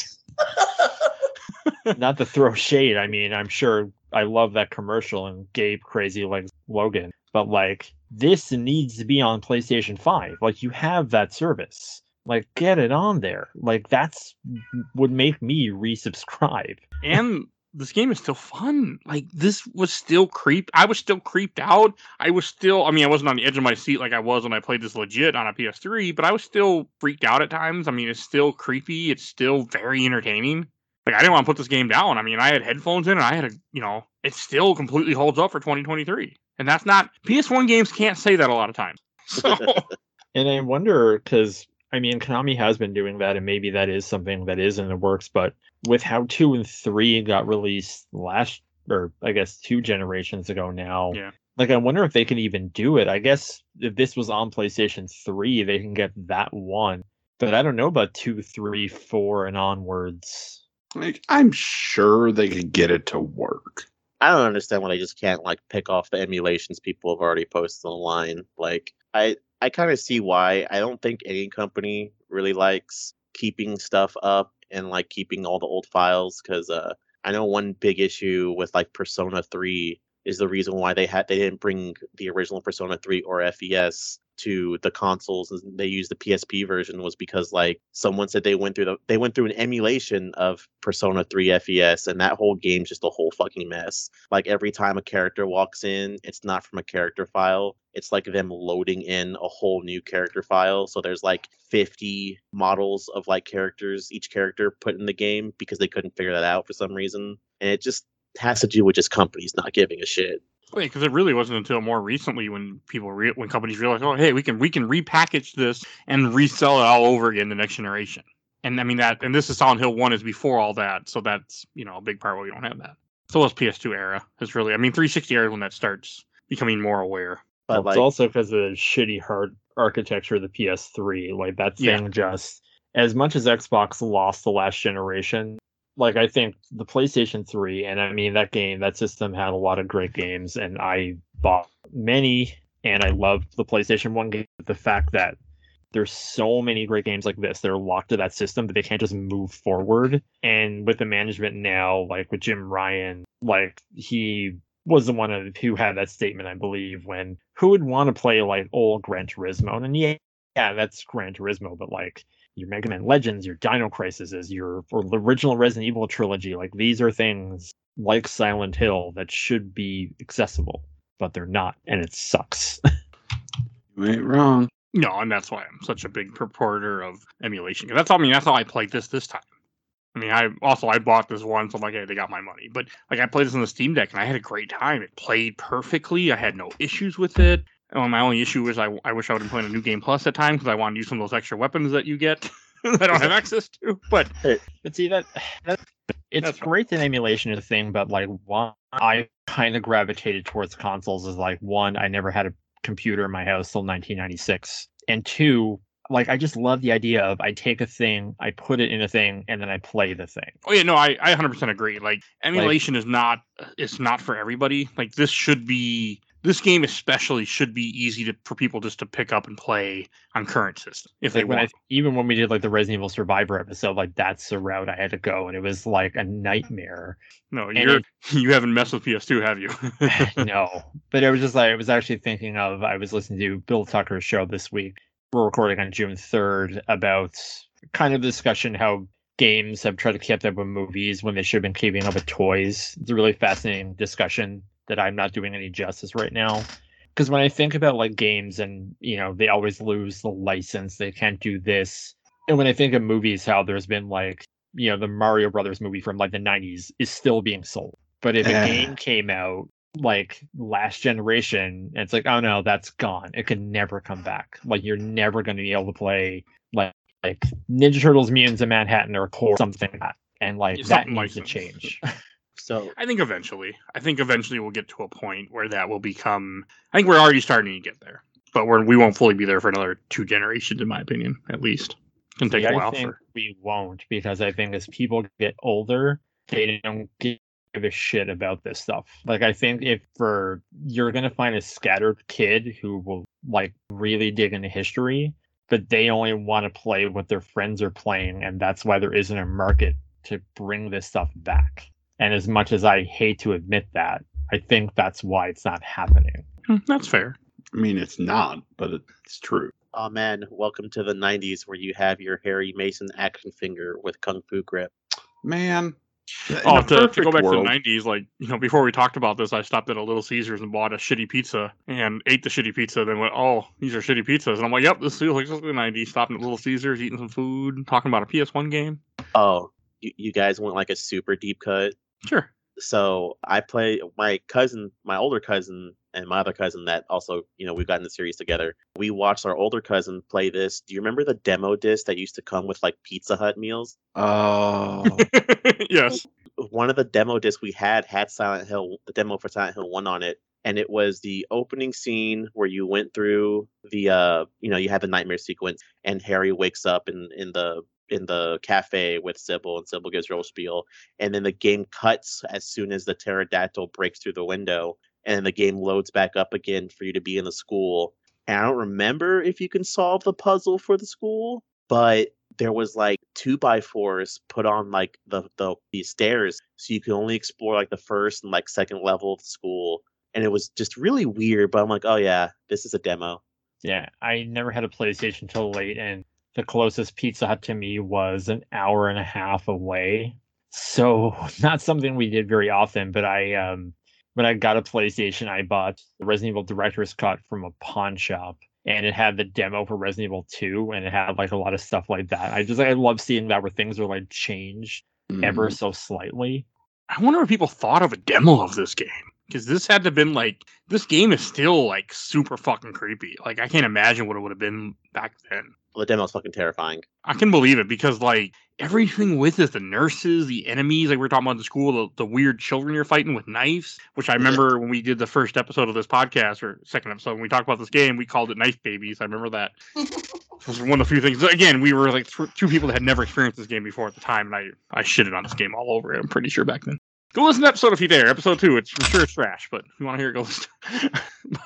not to throw shade, I mean, I'm sure I love that commercial and Gabe Crazy like Logan, but like, this needs to be on PlayStation 5. Like, you have that service. Like, get it on there. Like, that's would make me resubscribe. and this game is still fun. Like this was still creep. I was still creeped out. I was still. I mean, I wasn't on the edge of my seat like I was when I played this legit on a PS3, but I was still freaked out at times. I mean, it's still creepy. It's still very entertaining. Like I didn't want to put this game down. I mean, I had headphones in, and I had a, you know, it still completely holds up for 2023, and that's not PS1 games can't say that a lot of times. So And I wonder because I mean Konami has been doing that, and maybe that is something that is in the works. But with how two and three got released last, or I guess two generations ago now, Yeah. like I wonder if they can even do it. I guess if this was on PlayStation three, they can get that one. But I don't know about two, three, four, and onwards. Like, I'm sure they could get it to work. I don't understand why they just can't like pick off the emulations people have already posted online. Like I I kind of see why. I don't think any company really likes keeping stuff up and like keeping all the old files because uh I know one big issue with like Persona 3 is the reason why they had they didn't bring the original Persona 3 or FES to the consoles and they used the PSP version was because like someone said they went through the they went through an emulation of Persona 3 FES and that whole game's just a whole fucking mess. Like every time a character walks in, it's not from a character file. It's like them loading in a whole new character file. So there's like 50 models of like characters, each character put in the game because they couldn't figure that out for some reason. And it just has to do with just companies not giving a shit. Wait, because it really wasn't until more recently when people re- when companies realized, oh, hey, we can we can repackage this and resell it all over again the next generation. And I mean that, and this is Silent Hill One is before all that, so that's you know a big part why we don't have that. So was PS2 era is really, I mean, 360 era is when that starts becoming more aware. But Well, it's also because of the shitty hard architecture of the PS3. Like that Yeah. thing just as much as Xbox lost the last generation, like I think the PlayStation 3, and I mean that game, that system had a lot of great games, and I bought many, and I loved the PlayStation 1 game. The fact that there's so many great games like this that are locked to that system that they can't just move forward. And with the management now, like with Jim Ryan, like he was the one who had that statement, I believe, when who would want to play like old Gran Turismo? And yeah, yeah, that's Gran Turismo, but like your Mega Man Legends, your Dino Crisis, your or the original Resident Evil trilogy, like these are things like Silent Hill that should be accessible, but they're not, and it sucks. You ain't wrong. No, and that's why I'm such a big purporter of emulation. 'Cause that's all I mean. That's how I played this this time. I mean, I also I bought this once. I'm like, hey, they got my money. But like, I played this on the Steam Deck, and I had a great time. It played perfectly. I had no issues with it. Oh, my only issue was I, I wish I would have played a new game plus at time because I wanted to use some of those extra weapons that you get that I don't have access to. But But see that that it's That's fine. great that emulation is a thing, but like one I kind of gravitated towards consoles is like one, I never had a computer in my house till 1996, and two, like I just love the idea of I take a thing, I put it in a thing, and then I play the thing. Oh yeah, no, I, I 100% agree. Like emulation is not it's not for everybody. Like this should be this game especially should be easy to for people just to pick up and play on current system if they Like when I want. even when we did like the Resident Evil Survivor episode, like that's the route I had to go, and it was like a nightmare. no, you're it- you haven't messed with PS2, have you? no, but it was just like I was actually thinking of I was listening to Bill Tucker's show this week. We're recording on June third about kind of the discussion how games have tried to keep up with movies when they should have been keeping up with toys. It's a really fascinating discussion that I'm not doing any justice right now. Because when I think about like games and you know they always lose the license, they can't do this. And when I think of movies, how there's been like you know the Mario Brothers movie from like the 90s is still being sold. But if a game came out like last generation, it's like, oh no, that's gone. It can never come back. Like you're never going to be able to play like like Ninja Turtles, Mutants in Manhattan, or Korra something like that. And like that needs to change. so I think eventually. I think eventually we'll get to a point where that will become. I think we're already starting to get there, but we're we won't fully be there for another two generations, in my opinion, at least. It's gonna take See, a I while think for. we won't because I think as people get older, they don't give a shit about this stuff. Like I think if for you're gonna find a scattered kid who will like really dig into history, but they only want to play what their friends are playing, and that's why there isn't a market to bring this stuff back. And as much as I hate to admit that, I think that's why it's not happening. Hmm, That's fair. I mean, it's not, but it's true. oh man, welcome to the '90s where you have your Harry Mason action finger with kung fu grip. Man. Oh, a to, to go back world- to the '90s, like you know, before we talked about this, I stopped at a Little Caesars and bought a shitty pizza and ate the shitty pizza. Then went, "Oh, these are shitty pizzas," and I'm like, "Yep, this feels like something the '90s." Stopping at Little Caesars, eating some food, talking about a PS1 game. Oh, you, you guys want like a super deep cut? Sure. so I play my cousin, my older cousin, and my other cousin that also, you know, we've gotten the series together. We watched our older cousin play this. Do you remember the demo disc that used to come with like Pizza Hut meals? Oh, yes. One of the demo discs we had had Silent Hill, the demo for Silent Hill 1 on it. And it was the opening scene where you went through the, uh, you know, you had the nightmare sequence, and Harry wakes up in in the in the cafe with Sybil, and Sybil gives her spiel, and then the game cuts as soon as the pterodactyl breaks through the window, and the game loads back up again for you to be in the school. And I don't remember if you can solve the puzzle for the school, but there was like two by fours put on like the the, the stairs, so you could only explore like the first and like second level of the school, and it was just really weird. But I'm like, oh yeah, this is a demo. Yeah, I never had a PlayStation till late, and the closest Pizza Hut to me was an hour and a half away. So not something we did very often. But I, um, when I got a PlayStation, I bought the Resident Evil Director's Cut from a pawn shop, and it had the demo for Resident Evil 2, and it had like a lot of stuff like that. I just I love seeing that where things are like changed ever Mhm. so slightly. I wonder what people thought of a demo of this game. Because this had to have been like this game is still like super fucking creepy. Like I can't imagine what it would have been back then. The demo is fucking terrifying. I can believe it because like everything with it, the nurses, the enemies, like we are talking about the school, the, the weird children you're fighting with knives, which I remember when we did the first episode of this podcast or second episode when we talked about this game, we called it knife babies. I remember that. It was one of the few things. Again, we were like th- two people that had never experienced this game before at the time, and I I shitted on this game all over it. I'm pretty sure back then. Go listen to episode if you dare. Episode two. It's I'm sure it's trash, but if you want to hear it, go listen.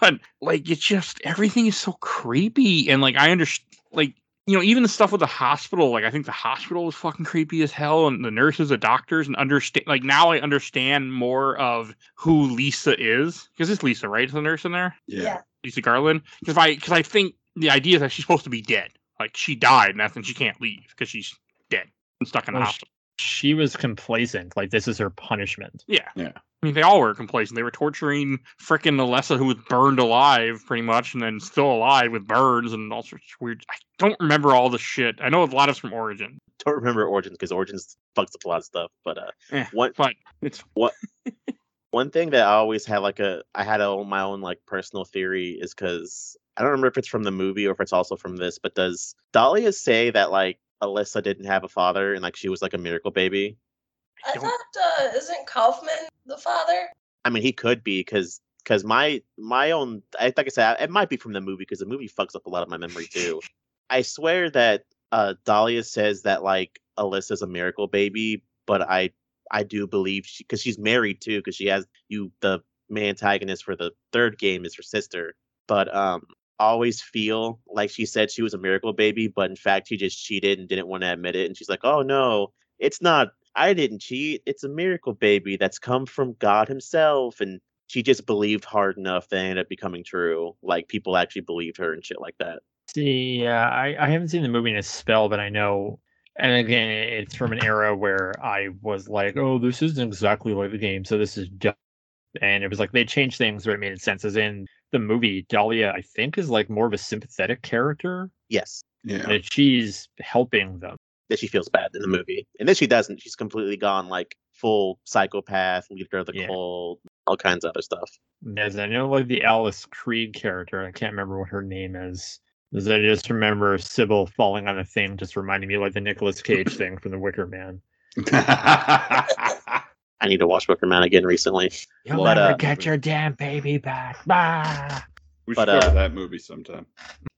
but like, it's just everything is so creepy, and like I understand, like you know, even the stuff with the hospital. Like I think the hospital was fucking creepy as hell, and the nurses, the doctors, and understand. Like now I understand more of who Lisa is because it's Lisa, right? Is the nurse in there? Yeah. Yeah. Lisa Garland. Because I because I think the idea is that she's supposed to be dead. Like she died, and that's and she can't leave because she's dead and stuck in the hospital. She was complacent, like this is her punishment. Yeah. Yeah. I mean, they all were complacent. They were torturing frickin' Alessa, who was burned alive, pretty much, and then still alive with burns and all sorts of weird. I don't remember all the shit. I know a lot of it's from Origin. Don't remember Origins because Origins fucks up a lot of stuff. But uh, Eh, What- But it's what. one thing that I always had like a I had a, my own like personal theory is because I don't remember if it's from the movie or if it's also from this, but does Dahlia say that like Alessa didn't have a father and like she was like a miracle baby? I don't- thought, uh, isn't Kaufman the father? I mean, he could be because because my my own I like I said it might be from the movie because the movie fucks up a lot of my memory too. I swear that uh Dahlia says that like Alessa's a miracle baby, but I I do believe she because she's married too because she has you the main antagonist for the third game is her sister, but um always feel like she said she was a miracle baby, but in fact she just cheated and didn't want to admit it, and she's like, oh no, it's not I didn't cheat. It's a miracle baby that's come from God Himself. And she just believed hard enough that it ended up becoming true. Like people actually believed her and shit like that. See, yeah, I, I haven't seen the movie in a spell, but I know, and again, it's from an era where I was like, oh, this isn't exactly like the game, so this is dumb. And it was like they changed things where it made sense. As in the movie, Dahlia, I think, is like more of a sympathetic character, Yes, Yeah. that she's helping them. That she feels bad in the movie. And then she doesn't. She's completely gone like full psychopath, leader of the Yeah. cult, all kinds of other stuff. As I know, like the Alice Krige character, I can't remember what her name is. As I just remember Sybil falling on a thing, just reminding me like the Nicolas Cage thing from The Wicker Man. I need to watch Wicker Man again recently. You'll But, never uh, get your damn baby back. Bah! we But, should cover uh, that movie sometime.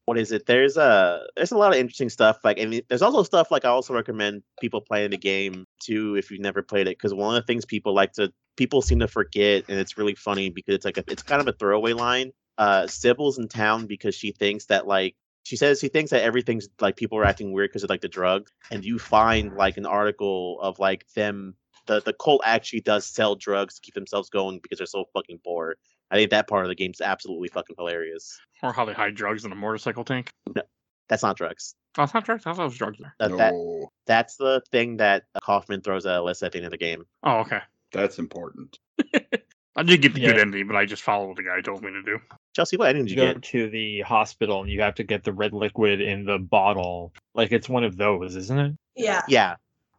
What is it? There's a there's a lot of interesting stuff. Like, and there's also stuff like I also recommend people playing the game too if you've never played it, because one of the things people like to people seem to forget, and it's really funny because it's like a, it's kind of a throwaway line. Uh, Sybil's in town because she thinks that like she says she thinks that everything's like people are acting weird because of like the drug, and you find like an article of like them. The, the cult actually does sell drugs to keep themselves going because they're so fucking poor. I think that part of the game's absolutely fucking hilarious. or how they hide drugs in a motorcycle tank. No, That's not drugs. Oh, it's not drugs. I thought it was drugs there. That, that no, that's the thing that Kaufman throws at Alessa at the end of the game. Oh, okay. that's important. I did get the good Yeah. ending, but I just followed what the guy told me to do. Chelsea, what ending did You you go get? to the hospital and you have to get the red liquid in the bottle. Like it's one of those, isn't it? Yeah. Yeah,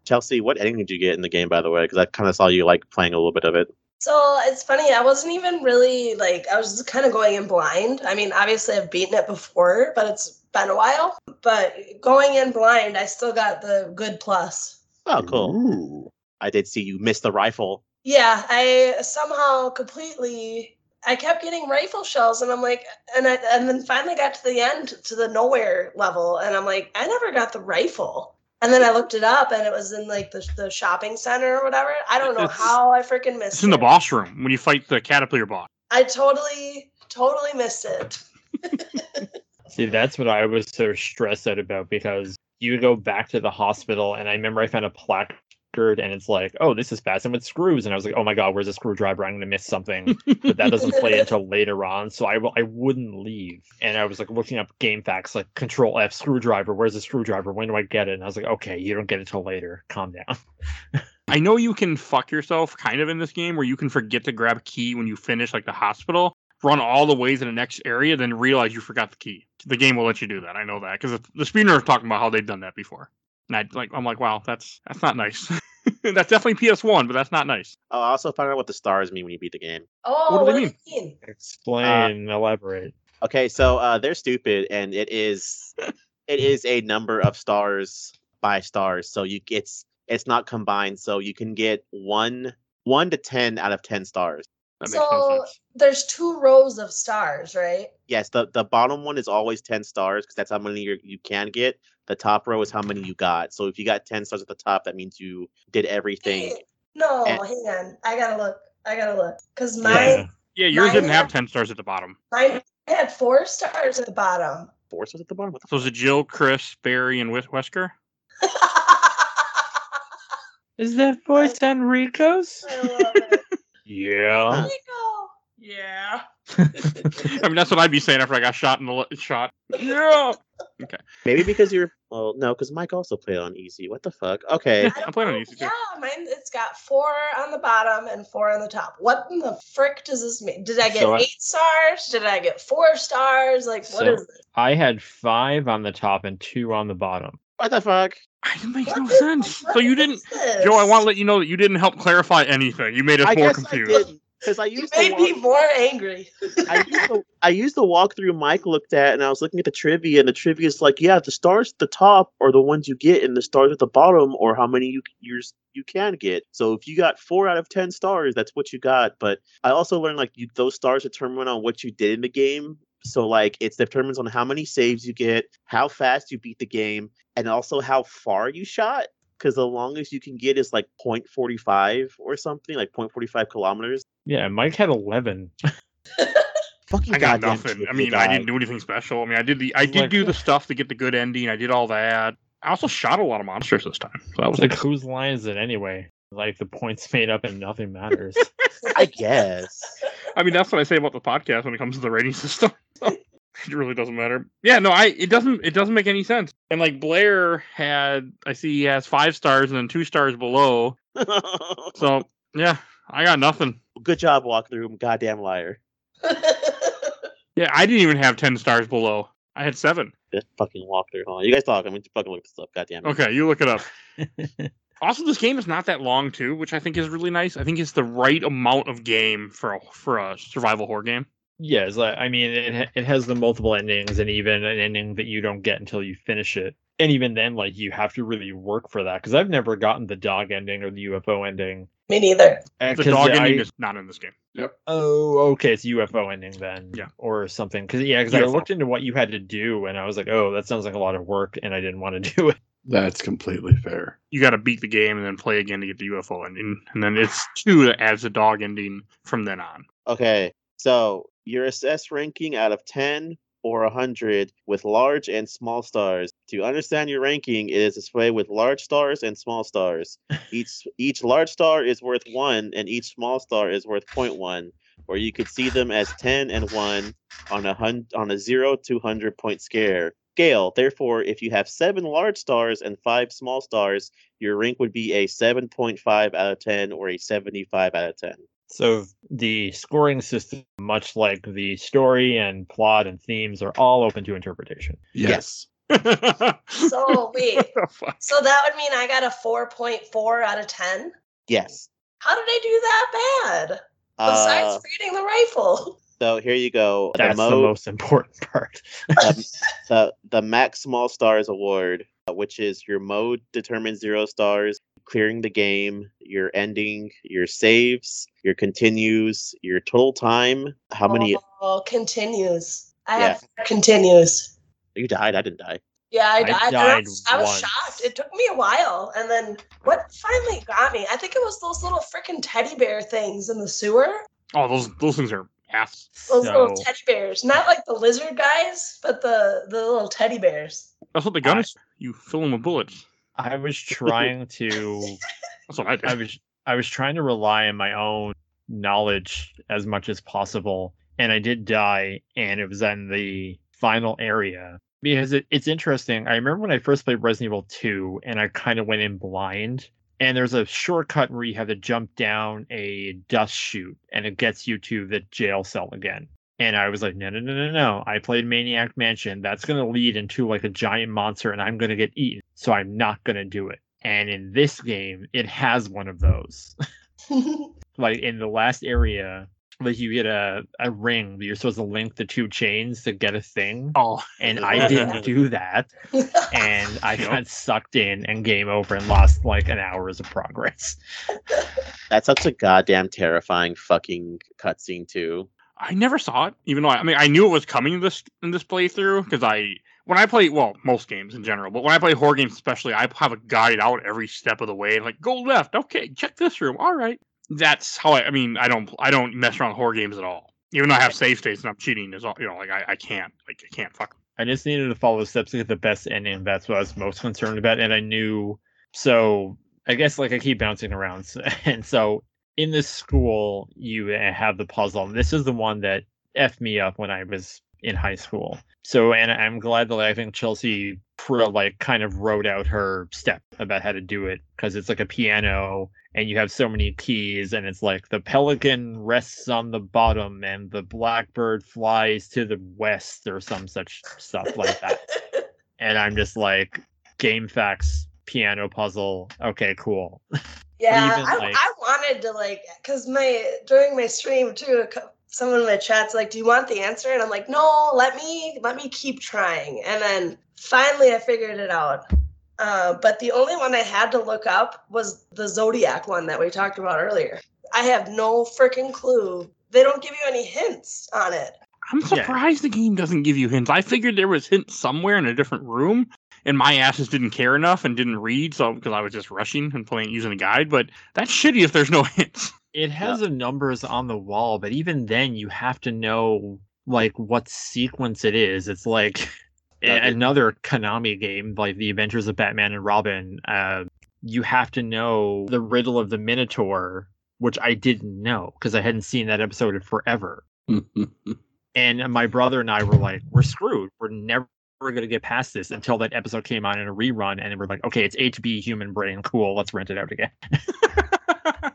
Chelsea, what ending did you get in the game? By the way, because I kind of saw you like playing a little bit of it. So it's funny. I wasn't even really like I was just kind of going in blind. I mean, obviously I've beaten it before, but it's been a while. But going in blind, I still got the good plus. Oh, cool. Ooh. I did see you miss the rifle. Yeah, I somehow completely. I kept getting rifle shells, and I'm like, and I and then finally got to the end to the nowhere level, and I'm like, I never got the rifle. And then I looked it up, and it was in like the the shopping center or whatever. I don't know It's- how I freaking missed it. It's in the boss room when you fight the caterpillar boss. I totally, totally missed it. See, that's what I was so stressed out about because you go back to the hospital, and I remember I found a placard, and it's like, oh, this is fastened with screws, and I was like, oh my god, where's a screwdriver? I'm gonna miss something, but that doesn't play until later on, so I w- I wouldn't leave, and I was like looking up game facts, like Control F screwdriver, where's the screwdriver? When do I get it? And I was like, okay, you don't get it till later. Calm down. I know you can fuck yourself kind of in this game where you can forget to grab a key when you finish like the hospital, run all the way to the next area, then realize you forgot the key. The game will let you do that. I know that because the speedrunner was talking about how they've done that before. And I like I'm like, wow, that's that's not nice. that's definitely PS1, but that's not nice. Oh, I also found out what the stars mean when you beat the game. Oh, What do what, they do you mean? Explain, elaborate. Okay, so uh, they're stupid, and it is it is a number of stars by stars. So you it's it's not combined. So you can get one one to ten out of ten stars. That So there's two rows of stars, right? Yes, the the bottom one is always ten stars because that's how many you you can get. The top row is how many you got. So if you got ten stars at the top, that means you did everything. No, And- hang on. I gotta look. I gotta look because Yeah. mine Yeah, yours mine didn't have ten stars at the bottom. mine had four stars at the bottom. Four stars at the bottom. What the So is it Jill, Chris, Barry, and Wesker? Is that voice Enrico's? I love it. Yeah. Yeah. I mean, that's what I'd be saying after I got shot in the le- shot. Yeah. Okay. Maybe because you're well, no, because Mike also played on easy. What the fuck? Okay. I I'm playing on don't- easy too. Yeah, mine it's got four on the bottom and four on the top. What in the frick does this mean? Did I get So I- eight stars? Did I get four stars? Like what So- is this? I had five on the top and two on the bottom. What the fuck? I didn't make What no is- sense. So you didn't, this? Joe. I want to let you know that you didn't help clarify anything. You made us I more guess confused. I didn't because I You used the made me walk- more angry. I used the I used the walkthrough Mike looked at, and I was looking at the trivia, and the trivia is like, yeah, the stars at the top are the ones you get, and the stars at the bottom are how many you yours you can get. So if you got four out of ten stars, that's what you got. But I also learned like you, those stars determine on what you did in the game. So like it determines on how many saves you get, how fast you beat the game, and also how far you shot. Because the longest you can get is like 0.45 or something, like 0.45 kilometers. Yeah, Mike had eleven. Fucking I got goddamn nothing. I trivia mean, I didn't do anything special. I mean, I did the I It's did like- do the stuff to get the good ending. I did all that. I also shot a lot of monsters this time. So that was like like, whose line is it anyway? Like the points made up and nothing matters. I guess. I mean, that's what I say about the podcast when it comes to the rating system. it really doesn't matter. Yeah, no, I it doesn't it doesn't make any sense. And like Blair had, I see he has five stars and then two stars below. So yeah, I got nothing. Good job, walkthrough. Goddamn liar. Yeah, I didn't even have ten stars below. I had seven. This fucking walkthrough. Hold on. You guys talk. I'm going to fucking look this up. Goddamn it. Okay, you look it up. Also, this game is not that long too, which I think is really nice. I think it's the right amount of game for a, for a survival horror game. yes, I I mean it it has the multiple endings and even an ending that you don't get until you finish it. And even then, like you have to really work for that because I've never gotten the dog ending or the UFO ending. Me neither. Uh, The 'cause dog I- ending is not in this game. Yep. Oh, okay, it's UFO ending then, Yeah. or something. Because yeah, because I looked into what you had to do, and I was like, oh, that sounds like a lot of work, and I didn't want to do it. That's completely fair. You got to beat the game and then play again to get the UFO ending, and then it's two that adds the dog ending from then on. Okay. So your assess ranking out of 10 or 100 with large and small stars. To understand your ranking, it is displayed with large stars and small stars. Each each large star is worth 1 and each small star is worth 0.1, or you could see them as 10 and 1 on a hun- on a 0 to 100 point scale. Scale. Therefore, if you have 7 large stars and 5 small stars, your rank would be a 7.5 out of 10 or a 75 out of 10. So the scoring system, much like the story and plot and themes, are all open to interpretation. Yes. So wait. So that would mean I got a 4.4 out of 10? Yes. How did I do that bad? Besides Uh, reading the rifle. So here you go. That's the the most important part. the, the, the Max Small Stars Award, uh, which is your mode determines zero stars, clearing the game, your ending, your saves, your continues, your total time. How many? Oh, continues. I Yeah. have continues. You died. I didn't die. Yeah, I I died. and I was, I was shocked. It took me a while. And then what finally got me? I think it was those little freaking teddy bear things in the sewer. Oh, those those things are ass. Those little teddy bears, not like the lizard guys, but the the little teddy bears. That's what the gun I- is. You fill them with bullets. I was trying to That's what I did. I was I was trying to rely on my own knowledge as much as possible, and I did die, and it was in the final area because it, it's interesting. I remember when I first played Resident Evil 2, and I kind of went in blind. And there's a shortcut where you have to jump down a dust chute, and it gets you to the jail cell again. And I was like, no, no, no, no, no. I played Maniac Mansion. That's going to lead into like a giant monster, and I'm going to get eaten. So I'm not going to do it. And in this game, it has one of those. like in the last area, like you get a, a ring that you're supposed to link the two chains to get a thing. oh, And I didn't do that. And I Yep. got sucked in and game over and lost like an hour's of progress. That's such a goddamn terrifying fucking cutscene too. I never saw it, even though I, I mean I knew it was coming in this in this playthrough because I when I play well most games in general, but when I play horror games especially, I have a guide out every step of the way. Like go left, okay, check this room, all right. That's how I. I mean I don't I don't mess around with horror games at all. Even though I have save states and I'm cheating, is all you know. Like I, I can't like I can't fuck. I just needed to follow the steps to get the best ending. That's what I was most concerned about. And I knew so I guess like I keep bouncing around. And so in this school, you have the puzzle. This is the one that effed me up when I was in high school. So and I'm glad that like, I think Chelsea pro like kind of wrote out her step about how to do it because it's like a piano and you have so many keys and it's like the pelican rests on the bottom and the blackbird flies to the west or some such stuff like that and i'm just like GameFAQs piano puzzle okay cool Yeah, even, I, like- I wanted to like because my during my stream too. A cou- Someone in my chat's like, "Do you want the answer?" And I'm like, "No, let me let me keep trying." And then finally, I figured it out. Uh, but the only one I had to look up was the Zodiac one that we talked about earlier. I have no freaking clue. They don't give you any hints on it. I'm Yeah. surprised the game doesn't give you hints. I figured there was hints somewhere in a different room, and my ass just didn't care enough and didn't read, so because I was just rushing and playing using a guide. But that's shitty if there's no hints. It has the numbers on the wall but even then you have to know like what sequence it is. It's like Yeah, another konami game like the adventures of batman and robin uh, you have to know the riddle of the minotaur which i didn't know because i hadn't seen that episode in forever. And my brother and i were like we're screwed. We're never going to get past this until that episode came on in a rerun and we're like okay it's hb human brain. Cool. Let's rent it out again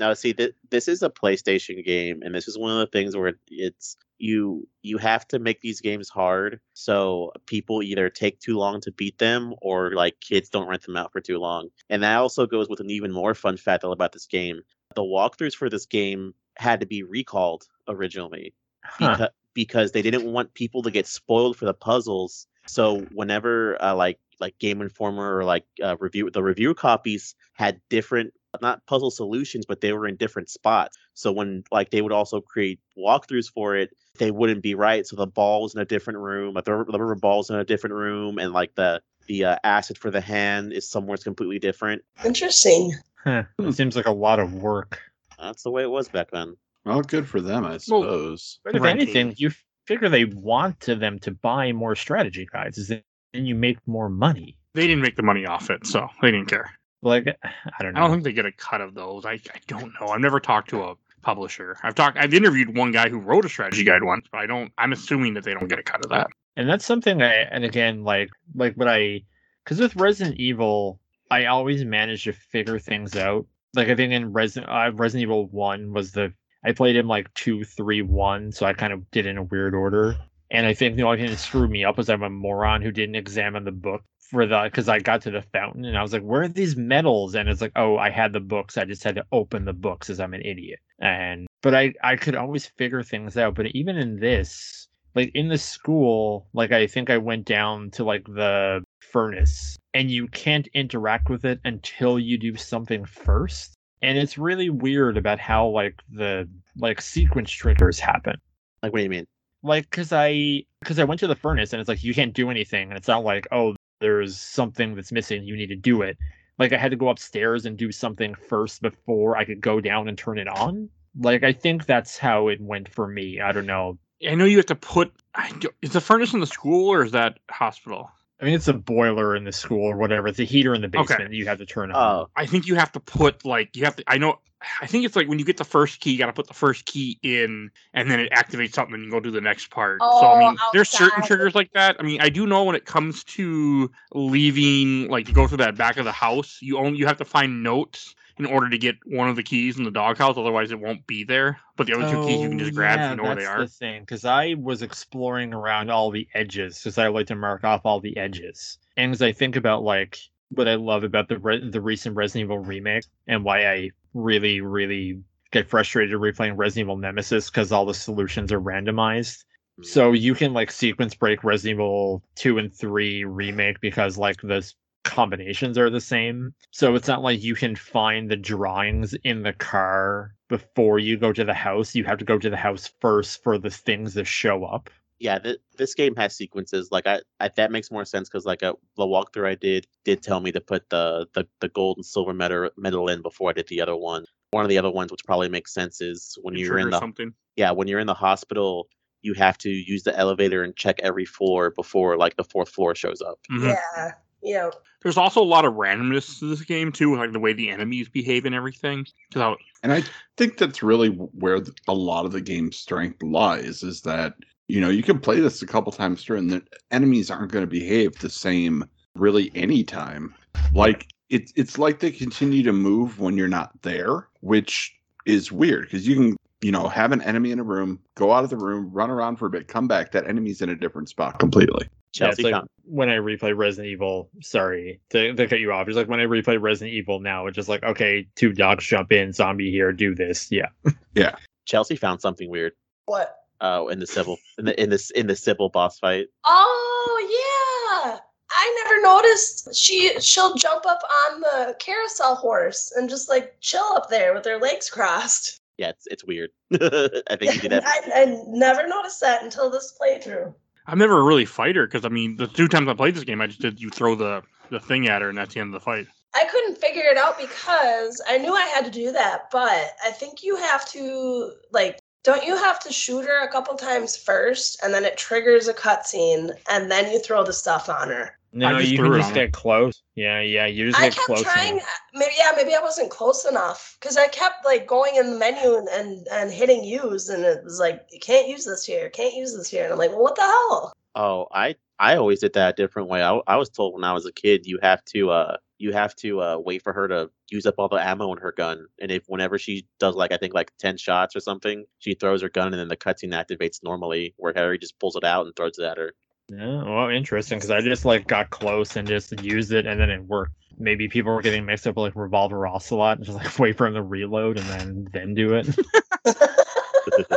Now, see, th- this is a PlayStation game, and this is one of the things where it's you you have to make these games hard, so people either take too long to beat them, or like kids don't rent them out for too long. And that also goes with an even more fun fact about this game: the walkthroughs for this game had to be recalled originally Huh. because because they didn't want people to get spoiled for the puzzles. So whenever uh, like like Game Informer or like uh, review the review copies had different not puzzle solutions, but they were in different spots. So when like they would also create walkthroughs for it, they wouldn't be right. So the ball was in a different room, like the rubber the rubber ball's in a different room, and like the the uh, acid for the hand is somewhere completely different. Interesting. Huh. It seems like a lot of work. That's the way it was back then. well, good for them, I suppose. But if renting- anything, you figure they want to them to buy more strategy guides, is then you make more money. they didn't make the money off it, so they didn't care. Like I don't know. I don't think they get a cut of those. I, I don't know. I've never talked to a publisher. I've talked. I've interviewed one guy who wrote a strategy guide once, but I don't. I'm assuming that they don't get a cut of that. and that's something I and again like like what I because with Resident Evil, I always manage to figure things out. Like I think in Resident uh, Resident Evil One was the I played him like two, three, one, so I kind of did it in a weird order. And I think the only thing that screwed me up was I'm a moron who didn't examine the book for the because I got to the fountain and I was like, where are these medals? And it's like, oh, I had the books. I just had to open the books as I'm an idiot. And but I I could always figure things out. But even in this, like in the school, like I think I went down to like the furnace and you can't interact with it until you do something first. And it's really weird about how like the like sequence triggers happen Like, what do you mean? like because i because i went to the furnace and it's like you can't do anything and it's not like oh there's something that's missing you need to do it like i had to go upstairs and do something first before i could go down and turn it on Like I think that's how it went for me. I don't know. I know you have to put. I don't- Is the furnace in the school or is that hospital? I mean, it's a boiler in the school or whatever. It's a heater in the Okay. basement that you have to turn on. Oh, I think you have to put like you have to. I know. I think it's like when you get the first key, you got to put the first key in, and then it activates something, and you go do the next part. so I Oh, mean, oh, there's certain triggers like that. I mean, I do know when it comes to leaving, like to go through that back of the house, you only you have to find notes in order to get one of the keys in the doghouse. Otherwise, it won't be there. But the other two keys you can just grab if Oh, yeah, you know where they that's are. the thing, because I was exploring around all the edges, because I like to mark off all the edges. And as I think about like what I love about the re- the recent Resident Evil remake and why I really really get frustrated replaying Resident Evil Nemesis because all the solutions are randomized. mm. So you can like sequence break Resident Evil 2 and 3 remake because like the combinations are the same. So it's not like you can find the drawings in the car before you go to the house. You have to go to the house first for the things to show up. Yeah. Th- this game has sequences. Like I, I that makes more sense because like a, the walkthrough I did did tell me to put the the, the gold and silver medal medal in before I did the other one. One of the other ones, which probably makes sense, is when It you're in the something. yeah when you're in the hospital. You have to use the elevator and check every floor before like the fourth floor shows up. Mhm. Yeah. Yeah. There's also a lot of randomness to this game too, like the way the enemies behave and everything. I- And I think that's really where a lot of the game's strength lies is that, you know, you can play this a couple times through and the enemies aren't going to behave the same really anytime. Like it's it's like they continue to move when you're not there, which is weird because you can, you know, have an enemy in a room, go out of the room, run around for a bit, come back, that enemy's in a different spot completely. Yeah, it's Chelsea like when I replay Resident Evil, sorry to, to cut you off. It's like when I replay Resident Evil now, it's just like, okay, two dogs jump in, zombie here, do this. Yeah. Yeah. Chelsea found something weird. What? Uh, in the Sybil in the in this in the Sybil boss fight. Oh yeah. I never noticed. She she'll jump up on the carousel horse and just like chill up there with her legs crossed. Yeah, it's it's weird. I think you do that. I, I never noticed that until this playthrough. I've never really fight her because I mean, the two times I played this game, I just did you throw the the thing at her, and that's the end of the fight. I couldn't figure it out because I knew I had to do that, but I think you have to like don't you have to shoot her a couple times first and then it triggers a cutscene and then you throw the stuff on her. No, just you threw can just her. get close. Yeah, yeah, you just I get kept trying enough. maybe yeah, maybe I wasn't close enough because I kept like going in the menu and, and and hitting use and it was like you can't use this here, can't use this here. And I'm like, well what the hell? Oh, I I always did that a different way. I, I was told when I was a kid you have to uh you have to uh wait for her to use up all the ammo in her gun, and if whenever she does like I think like ten shots or something, she throws her gun and then the cutscene activates normally, where Harry just pulls it out and throws it at her. Yeah, well, interesting because I just like got close and just used it and then it worked. Maybe people were getting mixed up with like revolver ocelot and just like wait for him to reload and then then do it.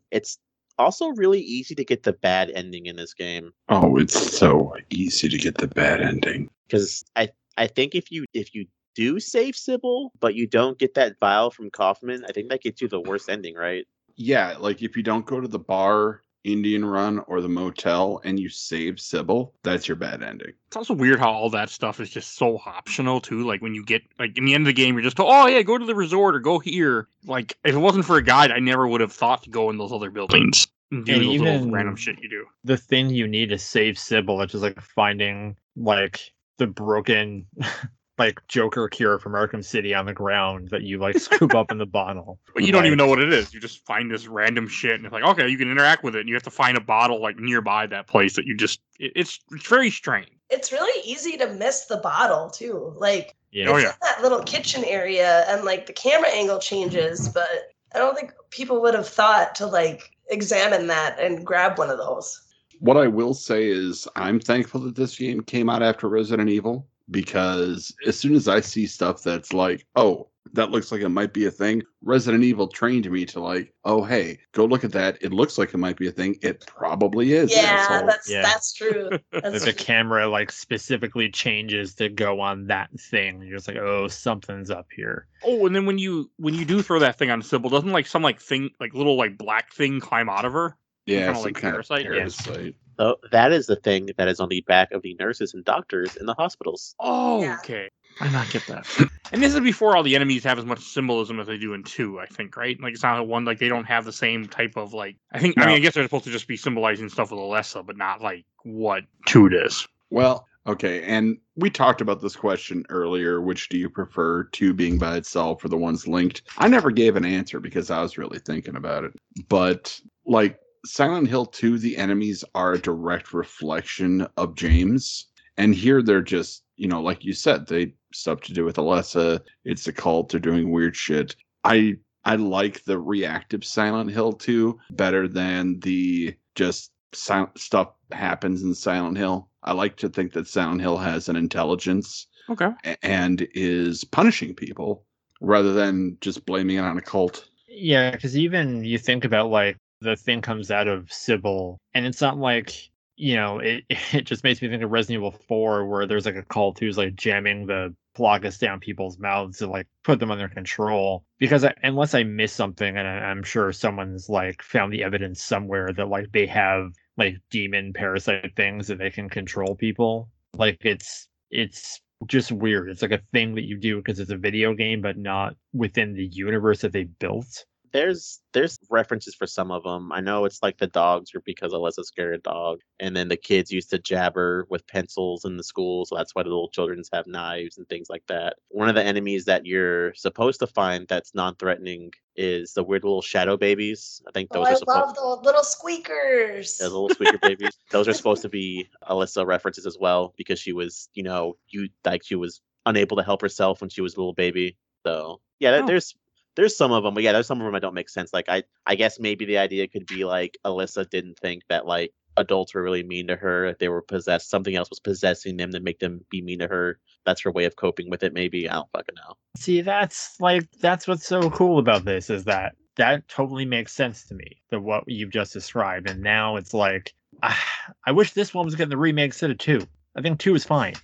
it's also really easy to get the bad ending in this game Oh, it's so easy to get the bad ending. because I I think if you if you do save Sybil, but you don't get that vial from Kaufman, I think that gets you the worst ending, right? Yeah, like if you don't go to the bar, Indian Run, or the motel and you save Sybil, that's your bad ending. It's also weird how all that stuff is just so optional too. Like when you get like in the end of the game, you're just told, oh yeah, go to the resort or go here. Like if it wasn't for a guide, I never would have thought to go in those other buildings and do And those even- random shit you do. the thing you need to save Sybil, which is like finding like the broken like Joker cure from Arkham City on the ground that you like scoop up in the bottle. But you don't even know what it is. You just find this random shit, and it's like, okay, you can interact with it. And you have to find a bottle like nearby that place that you just. It, it's it's very strange. it's really easy to miss the bottle too. Like Yeah. Oh, yeah. in that little kitchen area and like the camera angle changes, but I don't think people would have thought to like examine that and grab one of those. What I will say is, I'm thankful that this game came out after Resident Evil because as soon as I see stuff that's like, oh, that looks like it might be a thing, Resident Evil trained me to like, oh, hey, go look at that. It looks like it might be a thing. It probably is. Yeah, asshole. that's Yeah. that's true. That That's the camera like specifically changes to go on that thing. You're just like, oh, something's up here. Oh, and then when you when you do throw that thing on Sybil, doesn't like some like thing like little like black thing climb out of her? yeah, kinda like kind Parasite, of yeah. Parasite. That is the thing that is on the back of the nurses and doctors in the hospitals. Oh, Yeah. okay. I not get that. and this is before all the enemies have as much symbolism as they do in two. I think, right? Like it's not one like they don't have the same type of like. I think. I mean, I guess they're supposed to just be symbolizing stuff with Alessa, but not like what two is. Well, okay, and we talked about this question earlier. Which do you prefer, two being by itself or the ones linked? I never gave an answer because I was really thinking about it. But like Silent Hill 2, the enemies are a direct reflection of James. And here they're just, you know, like you said, they stuff to do with Alessa. It's a cult, they're doing weird shit. I I like the reactive Silent Hill 2 better than the just silent stuff happens in Silent Hill. I like to think that Silent Hill has an intelligence Okay. a- and is punishing people rather than just blaming it on a cult. Yeah, because even you think about like the thing comes out of Sybil, and it's not like you know it. It just makes me think of Resident Evil Four, where there's like a cult who's like jamming the plagas down people's mouths to like put them under control. Because I, unless I miss something, and I, I'm sure someone's like found the evidence somewhere that like they have like demon parasite things that they can control people. Like it's it's just weird. It's like a thing that you do because it's a video game, but not within the universe that they built. There's there's references for some of them. I know it's like the dogs are because Alessa's scared a dog, and then the kids used to jabber with pencils in the school, so that's why the little childrens have knives and things like that. One of the enemies that you're supposed to find that's non-threatening is the weird little shadow babies. I think Oh, those I are supposed. love the little squeakers. Those little squeaker babies. Those are supposed to be Alessa references as well because she was, you know, you like she was unable to help herself when she was a little baby. So yeah, Oh. there's there's some of them, but yeah, there's some of them that don't make sense. Like I I guess maybe the idea could be like Alessa didn't think that like adults were really mean to her. If they were possessed, something else was possessing them to make them be mean to her. That's her way of coping with it. Maybe I don't fucking know. See, that's like that's what's so cool about this is that that totally makes sense to me. The what you've just described, and now it's like ah, I wish this one was getting the remake instead of two. I think two is fine.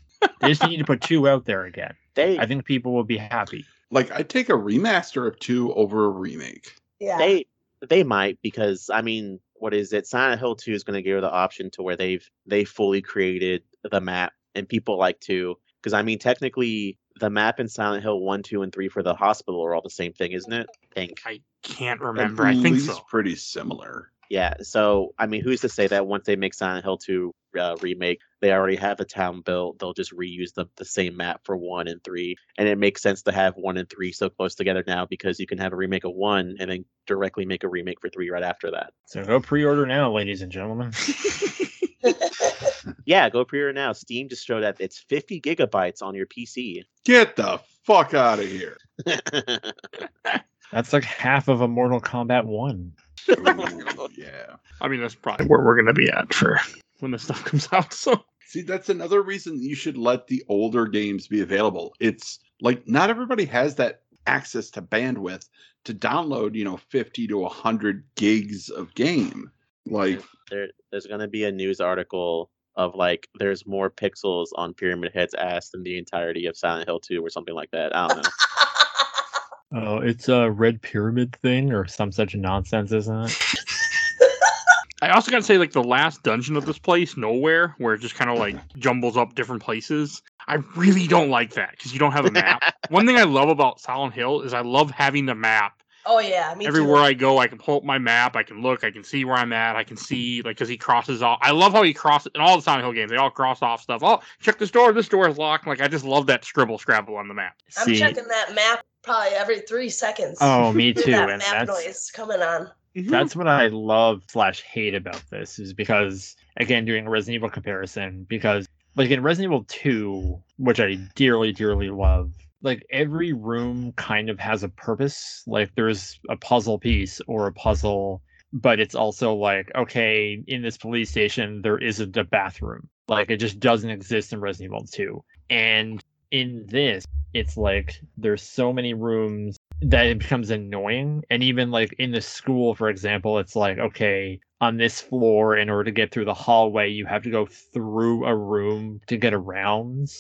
They just need to put two out there again. They I think people will be happy. Like I'd take a remaster of two over a remake. yeah. They they might because I mean, what is it? Silent Hill Two is going to give her the option to where they've they fully created the map, and people like to because I mean, technically, the map in Silent Hill One, Two, and Three for the hospital are all the same thing, isn't it? I think. I can't At remember. I think least so. pretty similar. Yeah. So I mean, who's to say that once they make Silent Hill Two uh, remake, they already have a town built, they'll just reuse the the same map for one and three, and it makes sense to have one and three so close together now because you can have a remake of one and then directly make a remake for three right after that. So go pre-order now, ladies and gentlemen. Yeah, go pre-order now. Steam just showed that it's 50 gigabytes on your PC. Get the fuck out of here. That's like half of a Mortal Kombat One. Ooh, yeah. I mean, that's probably where we're gonna be at for when this stuff comes out. So See, that's another reason you should let the older games be available. It's like not everybody has that access to bandwidth to download, you know, 50 to 100 gigs of game. Like, there, there's gonna be a news article of like there's more pixels on Pyramid Head's ass than the entirety of Silent Hill 2 or something like that. I don't know. Oh, it's a red pyramid thing or some such nonsense, isn't it? I also gotta say, like the last dungeon of this place, nowhere, where it just kind of like jumbles up different places. I really don't like that because you don't have a map. One thing I love about Silent Hill is I love having the map. oh yeah, me too. Everywhere too. I go, I can pull up my map. I can look. I can see where I'm at. I can see like because he crosses off. I love how he crosses in all the Silent Hill games. They all cross off stuff. Oh, check this door. This door is locked. Like I just love that scribble scrabble on the map. I'm See, checking that map probably every three seconds. oh, me Hear too, that and map that's noise coming on. Mm-hmm. that's what I love slash hate about this is because again doing a Resident Evil comparison because like in Resident Evil 2, which I dearly, dearly love, like every room kind of has a purpose. Like there's a puzzle piece or a puzzle, but it's also like, okay, in this police station there isn't a bathroom. Like it just doesn't exist in Resident Evil 2. And in this, it's like there's so many rooms that it becomes annoying. And even like in the school, for example, it's like, okay, on this floor, in order to get through the hallway, you have to go through a room to get around.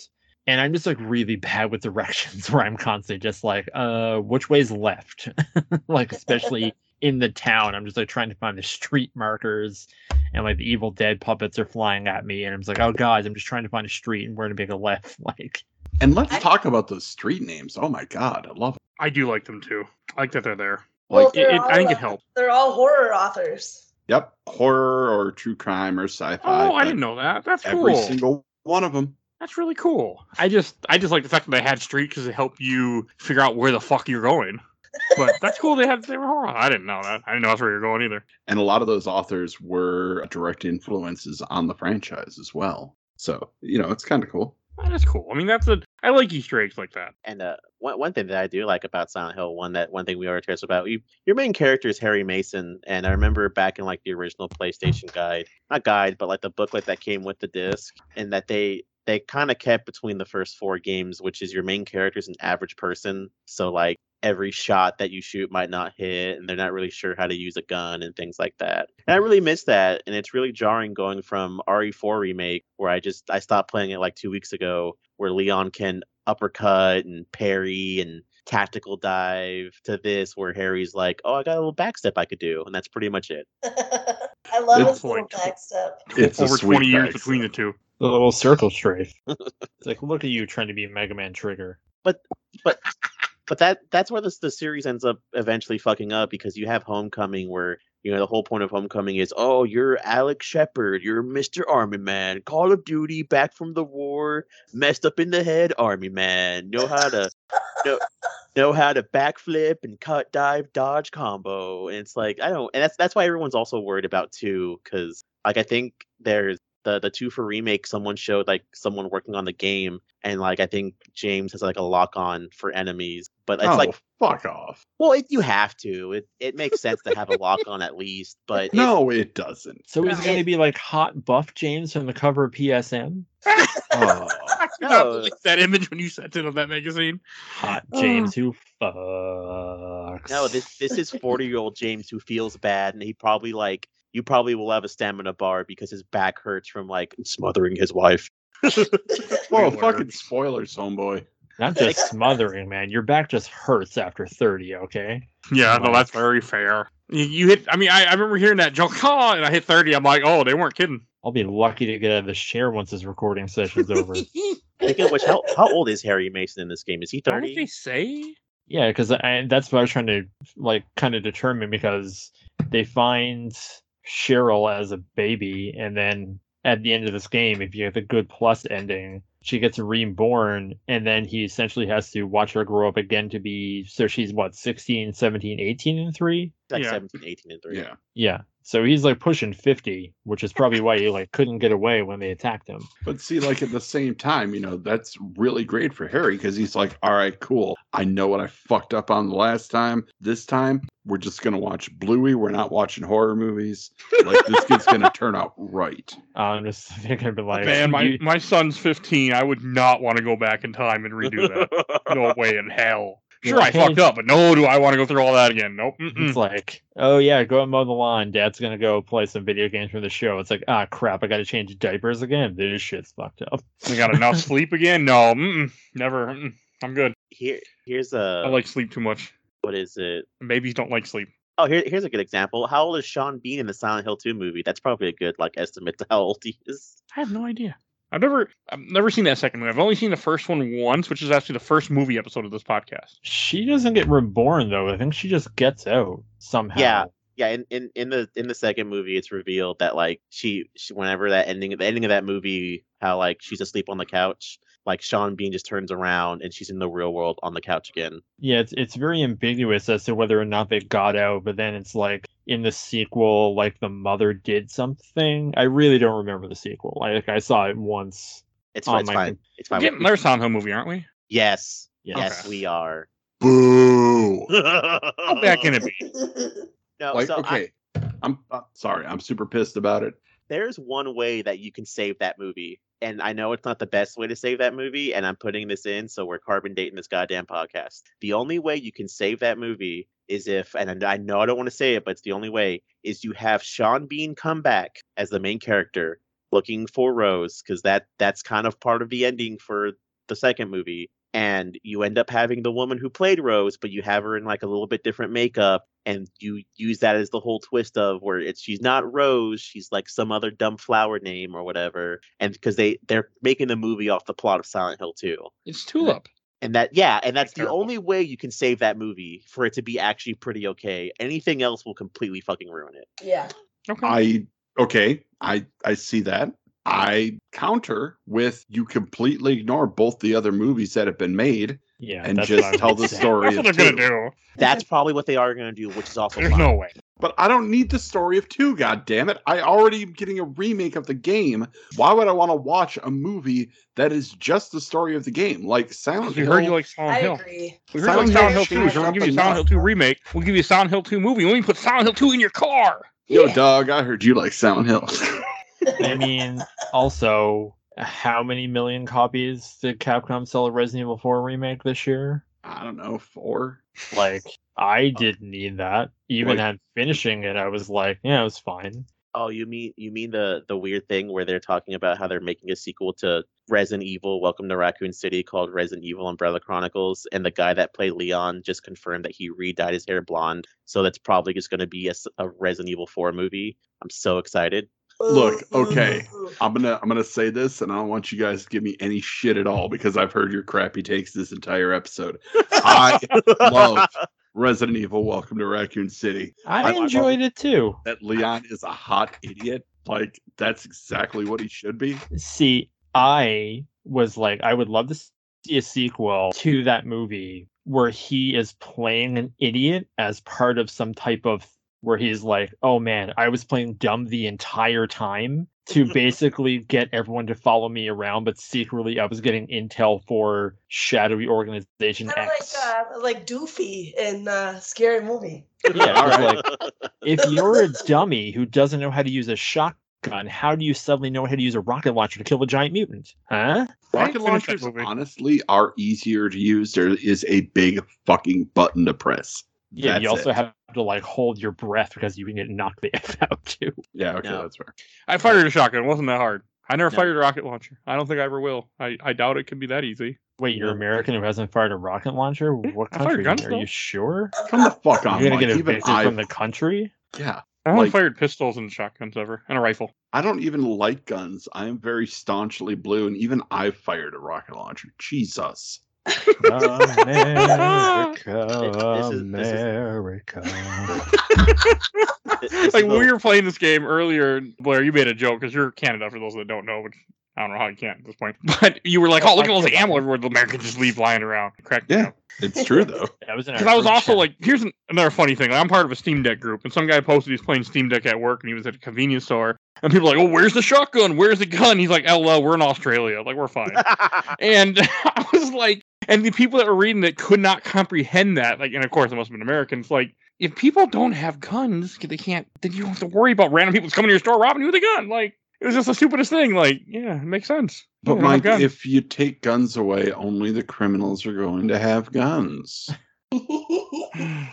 And I'm just like really bad with directions where I'm constantly just like, uh, which way's left? like, especially in the town, I'm just like trying to find the street markers and like the Evil Dead puppets are flying at me. And I'm just like, oh, guys, I'm just trying to find a street and where to make a left. Like, And let's I- talk about those street names. Oh my god, I love. I do like them too. I like that they're there. Well, Like, they're it, I think it helped. They're all horror authors. Yep, horror or true crime or sci-fi. Oh, I didn't know that. That's Every cool. single one of them. That's really cool. I just I just like the fact that they had street because it helped you figure out where the fuck you're going. But that's cool. They had they were horror. I didn't know that. I didn't know that's where you're going either. And a lot of those authors were direct influences on the franchise as well. So, you know, it's kind of cool. That is cool. I mean, that's a I like Easter eggs like that. And uh, one one thing that I do like about Silent Hill, one that one thing we already talked about, you, your main character is Harry Mason, and I remember back in like the original PlayStation guide, not guide, but like the booklet that came with the disc, and that they they kind of kept between the first four games, which is your main character is an average person, so like every shot that you shoot might not hit, and they're not really sure how to use a gun and things like that. And I really miss that, and it's really jarring going from RE4 remake, where I just I stopped playing it like two weeks ago, where Leon can uppercut and parry and tactical dive to this where Harry's like, "Oh, I got a little backstep I could do," and that's pretty much it. I love Good his little backstep. It's Over sweet twenty years back between the two. The little circle strafe. it's like, look at you trying to be Mega Man Trigger. But but that that's where this the series ends up eventually fucking up because you have Homecoming where you know the whole point of Homecoming is, "Oh, you're Alex Shepard, you're Mr. Army Man, Call of Duty, back from the war, messed up in the head, Army Man, know how to know know how to backflip and cut, dive, dodge combo." And it's like I don't, and that's that's why everyone's also worried about too because like I think there's the the two for remake someone showed like someone working on the game and like i think james has like a lock on for enemies but it's oh, like fuck off. well it, you have to it, it makes sense to have a lock on at least but No, it doesn't. So is it going to be like hot buff James from the cover of PSM? Oh, No. that image when you sent it on that magazine. Hot James who fucks. no this this is 40 year old james who feels bad and he probably like you probably will have a stamina bar because his back hurts from like smothering his wife well, Spoiler. fucking spoilers, homeboy. Not just smothering, man. Your back just hurts after 30, okay? Yeah, no, that's very fair. You, you hit. I mean, I, I remember hearing that joke. Oh, and I hit thirty. I'm like, oh, they weren't kidding. I'll be lucky to get out of this chair once this recording session's over. Speaking of which how, how old is harry mason in this game is he What did 30 they say? Yeah, because that's what I was trying to like kind of determine because they find Cheryl as a baby, and then at the end of this game, if you have a good plus ending, she gets reborn, and then he essentially has to watch her grow up again to be so she's what 16, 17, 18 and three. like Yeah. 17 18 and 3 Yeah. Yeah, so he's like pushing fifty, which is probably why he like couldn't get away when they attacked him. But see, like at the same time, you know, that's really great for Harry because he's like, all right, cool. I know what I fucked up on the last time. This time, we're just going to watch Bluey. We're not watching horror movies. Like, this kid's going to turn out right. I'm just thinking, but like, Man, my, you- my son's 15. I would not want to go back in time and redo that. no way in hell. Sure, Yeah, I fucked hey. up, but no, do I want to go through all that again? Nope. mm-mm. It's like, oh yeah, go and mow the lawn. Dad's gonna go play some video games from the show. It's like, ah, crap, I got to change diapers again. This shit's fucked up. I got enough sleep again? No, mm-mm, never. Mm-mm. I'm good. here here's a I like sleep too much. What is it Babies don't like sleep. Oh, here, here's a good example. How old is Sean Bean in the Silent Hill 2 movie? That's probably a good like estimate to how old he is. I have no idea. I've never, I've never seen that second movie. I've only seen the first one once, which is actually the first movie episode of this podcast. She doesn't get reborn though. I think she just gets out somehow. Yeah. Yeah, in, in, in the in the second movie, it's revealed that like she, she whenever that ending the ending of that movie, how like she's asleep on the couch, like Sean Bean just turns around and she's in the real world on the couch again. Yeah, it's it's very ambiguous as to whether or not they got out, but then it's like in the sequel, like the mother did something. I really don't remember the sequel. Like I saw it once. It's, fine. it's my fine. God. It's We're fine. getting another Silent Hill movie, aren't we? Yes, Yes. yes, we are. Boo. How bad can it be? no, Like, so I- okay. I'm uh, sorry. I'm super pissed about it. There's one way that you can save that movie. And I know it's not the best way to save that movie, and I'm putting this in, so we're carbon dating this goddamn podcast. The only way you can save that movie is if, and I know I don't want to say it, but it's the only way, is you have Sean Bean come back as the main character looking for Rose, because that that's kind of part of the ending for the second movie. And you end up having the woman who played Rose, but you have her in like a little bit different makeup, and you use that as the whole twist of where it's she's not Rose, she's like some other dumb flower name or whatever, and because they they're making the movie off the plot of Silent Hill 2. It's Tulip. And that, yeah, and that's the terrible. only way you can save that movie for it to be actually pretty okay. Anything else will completely fucking ruin it. yeah. Okay. I okay, I I see that. I counter with you completely ignore both the other movies that have been made Yeah, and just tell the story. That's what they're gonna do. That's probably what they are going to do, which is also There's fine. no way. But I don't need the story of two, god damn it. I already am getting a remake of the game. Why would I want to watch a movie that is just the story of the game? Like Silent We Hill. heard you like Silent I Hill. agree. We heard Silent you like Silent Hill Hill 2, changed so we'll up give you enough. Silent Hill 2 remake. We'll give you a Silent Hill 2 movie. We can put Silent Hill 2 in your car. Yo, Yeah. dog, I heard you like Silent Hill. I mean, also, how many million copies did Capcom sell a Resident Evil 4 remake this year? I don't know, four. Like, I oh. didn't need that. Even Like- at finishing it, I was like, yeah, it was fine. Oh, you mean you mean the the weird thing where they're talking about how they're making a sequel to Resident Evil: Welcome to Raccoon City called Resident Evil Umbrella Chronicles, and the guy that played Leon just confirmed that he re-dyed his hair blonde, so that's probably just going to be a Resident Evil 4 movie. I'm so excited. Look, okay. I'm gonna I'm gonna say this, and I don't want you guys to give me any shit at all because I've heard your crappy takes this entire episode. I love Resident Evil: Welcome to Raccoon City. I, I- I enjoyed it too. That Leon is a hot idiot. Like that's exactly what he should be. See, I was like, I would love to see a sequel to that movie where he is playing an idiot as part of some type of where he's like, oh man, I was playing dumb the entire time to basically get everyone to follow me around, but secretly I was getting intel for shadowy organization Kind X. like uh, like Doofy in uh, Scary Movie. Yeah, All it's right. like if you're a dummy who doesn't know how to use a shotgun, how do you suddenly know how to use a rocket launcher to kill a giant mutant? Huh? Rocket launchers honestly are easier to use. There is a big fucking button to press. Yeah, you also it. have to like hold your breath because you can get knocked the f out too. Yeah, okay, No. that's fair. I fired a shotgun. It wasn't that hard. I never No. fired a rocket launcher. I don't think I ever will. I, I doubt it can be that easy. Wait, you're American who hasn't fired a rocket launcher? What I fired country? guns, Are though. you sure? Come the fuck on, You're gonna Mike. get evicted I, from the country? yeah, I only Like- fired pistols and shotguns ever, and a rifle. I don't even like guns. I am very staunchly blue, and even I've fired a rocket launcher. Jesus. America, This is- this is- America. Like when we were playing this game earlier, Blair, you made a joke because you're Canada for those that don't know, which I don't know how you can't at this point. But you were like, Oh, "Oh, look at all the feel ammo everywhere the Americans just leave lying around." Crack me Yeah. up. It's true though. That was Because I was also chat. like, here's an, another funny thing. Like, I'm part of a Steam Deck group, and some guy posted he's playing Steam Deck at work, and he was at a convenience store, and people are like, "Oh, where's the shotgun? Where's the gun?" He's like, "LL, we're in Australia. Like, we're fine." and I was like, and the people that were reading it could not comprehend that. Like, and of course, it must have been Americans. Like, if people don't have guns, they can't. Then you don't have to worry about random people coming to your store robbing you with a gun. Like, it was just the stupidest thing. Like, yeah, it makes sense. But Yeah, they don't have Mike, if you take guns away, only the criminals are going to have guns.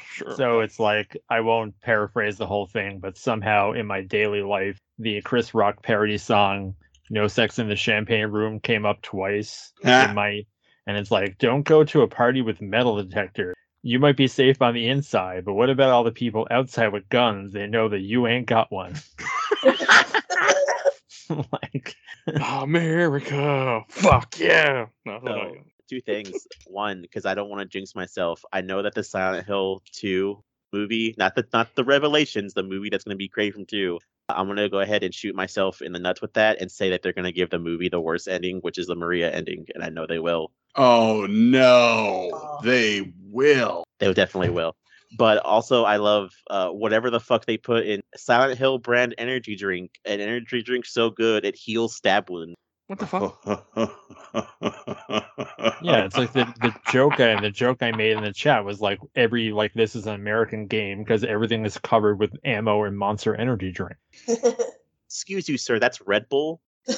sure. So it's like I won't paraphrase the whole thing, but somehow in my daily life, the Chris Rock parody song "No Sex in the Champagne Room" came up twice Ah. in my, and it's like, don't go to a party with metal detector. You might be safe on the inside, but what about all the people outside with guns? They know that you ain't got one. like, America, fuck yeah. No, no, So, two things. One, because I don't want to jinx myself. I know that the Silent Hill 2 movie, not the not the Revelations, the movie that's going to be created from 2. I'm going to go ahead and shoot myself in the nuts with that and say that they're going to give the movie the worst ending, which is the Maria ending, and I know they will. Oh no, Oh. they will. They definitely will. But also, I love uh, whatever the fuck they put in Silent Hill brand energy drink. An energy drink so good it heals stab wounds. What the fuck? yeah, it's like the, the joke I the joke I made in the chat was like every like this is an American game because everything is covered with ammo and Monster Energy drink. Excuse you, sir. That's Red Bull.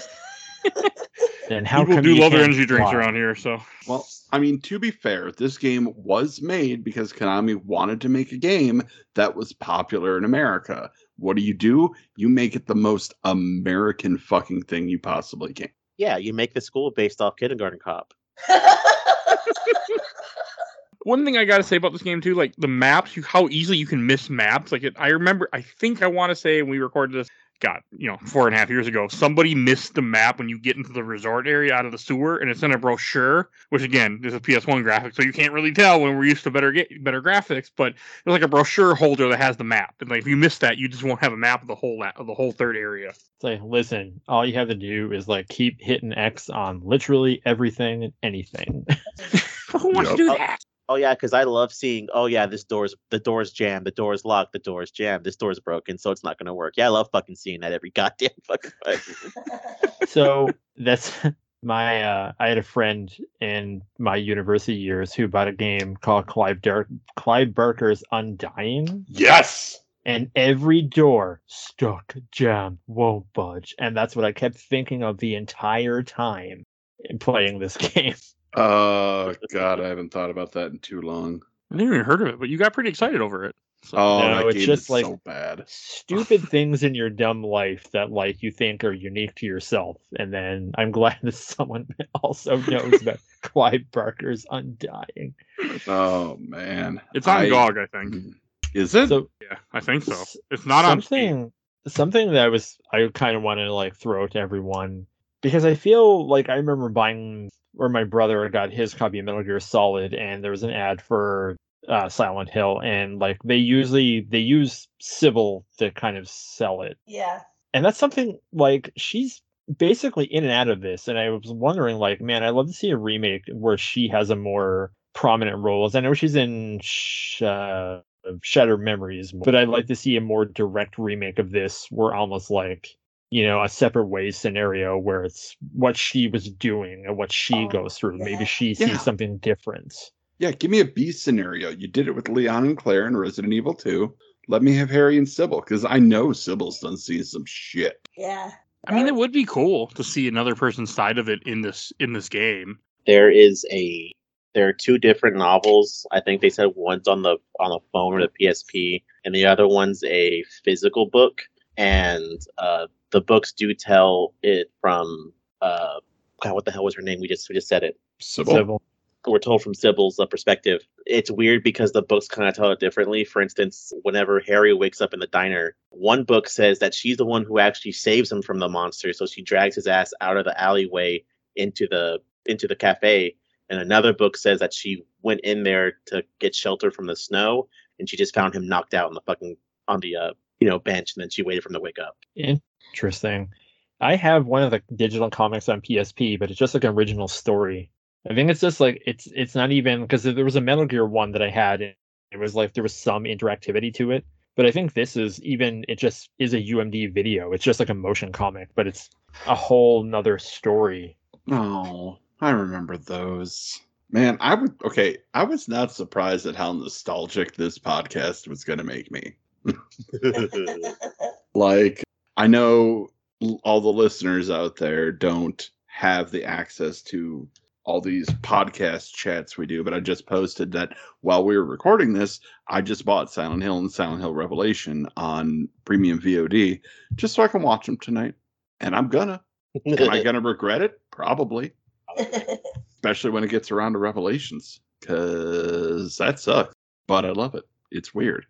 And how People come do you love their energy drinks fly? around here, so Well, I mean, to be fair, this game was made because Konami wanted to make a game that was popular in America. What do you do? You make it the most American fucking thing you possibly can. Yeah, you make the school based off Kindergarten Cop. One thing I got to say about this game too, like the maps, you how easily you can miss maps. Like it, I remember, I think I want to say when we recorded this, God, you know, four and a half years ago, somebody missed the map when you get into the resort area out of the sewer, and it's in a brochure. Which again, this is a PS1 graphic, so you can't really tell when we're used to better get better graphics. But it's like a brochure holder that has the map, and like if you miss that, you just won't have a map of the whole of the whole third area. It's like, listen, all you have to do is like keep hitting X on literally everything and anything. Who wants Yep. to do that? Oh yeah, because I love seeing. Oh yeah, this door's the door's jammed, the door's locked, the door's jammed, this door's broken, so it's not gonna work. Yeah, I love fucking seeing that every goddamn fucking fight. so that's my uh I had a friend in my university years who bought a game called Clive Dark Clive Barker's Undying. Yes. And every door stuck, jammed, won't budge. And that's what I kept thinking of the entire time in playing this game. Oh God, I haven't thought about that in too long. I never even heard of it, but you got pretty excited over it. So, Oh, No, it's just like- so bad. Stupid things in your dumb life that like you think are unique to yourself. And then I'm glad that someone also knows that Clive Barker's Undying. Oh man, it's on I- GOG, I think. Mm-hmm. Is it? So Yeah, I think so. It's not on. Steam. something something that I was I kind of wanted to like throw to everyone because I feel like I remember buying or my brother got his copy of Metal Gear Solid and there was an ad for uh, Silent Hill and like they usually they use Sybil to kind of sell it. Yeah. and that's something like she's basically in and out of this and i was wondering like man i'd love to see a remake where she has a more prominent role. As i know she's in Sh- uh, shattered memories but i'd like to see a more direct remake of this. Where almost like you know a separate ways scenario where it's what she was doing and what she Oh, goes through yeah. maybe she Yeah. sees something different Yeah, give me a B scenario. You did it with Leon and Claire in Resident Evil 2. Let me have Harry and Sybil, because I know Sybil's done seen some shit. Yeah. I mean, it would be cool to see another person's side of it in this in this game. there is a there are two different novels. I think they said one's on the on the phone or the PSP, and the other one's a physical book. And uh, the books do tell it from uh, God, what the hell was her name? We just we just said it. Sybil. Sybil. we're told from Sybil's uh, perspective. It's weird because the books kind of tell it differently. For instance, whenever Harry wakes up in the diner, one book says that she's the one who actually saves him from the monster, so she drags his ass out of the alleyway into the into the cafe. And another book says that she went in there to get shelter from the snow, and she just found him knocked out on the fucking on the uh you know bench, and then she waited for him to wake up. Interesting. I have one of the digital comics on PSP, but it's just like an original story. I think it's just like it's it's not even because there was a Metal Gear one that I had. And it was like there was some interactivity to it, but I think this is even it just is a UMD video. It's just like a motion comic, but it's a whole nother story. Oh, I remember those. Man, I would okay. I was not surprised at how nostalgic this podcast was going to make me. Like, I know all the listeners out there don't have the access to all these podcast chats we do, but I just posted that while we were recording this, I just bought Silent Hill and Silent Hill Revelation on premium VOD just so I can watch them tonight. And I'm gonna. Am I gonna regret it? Probably. especially when it gets around to Revelations, because that sucks. But I love it. It's weird.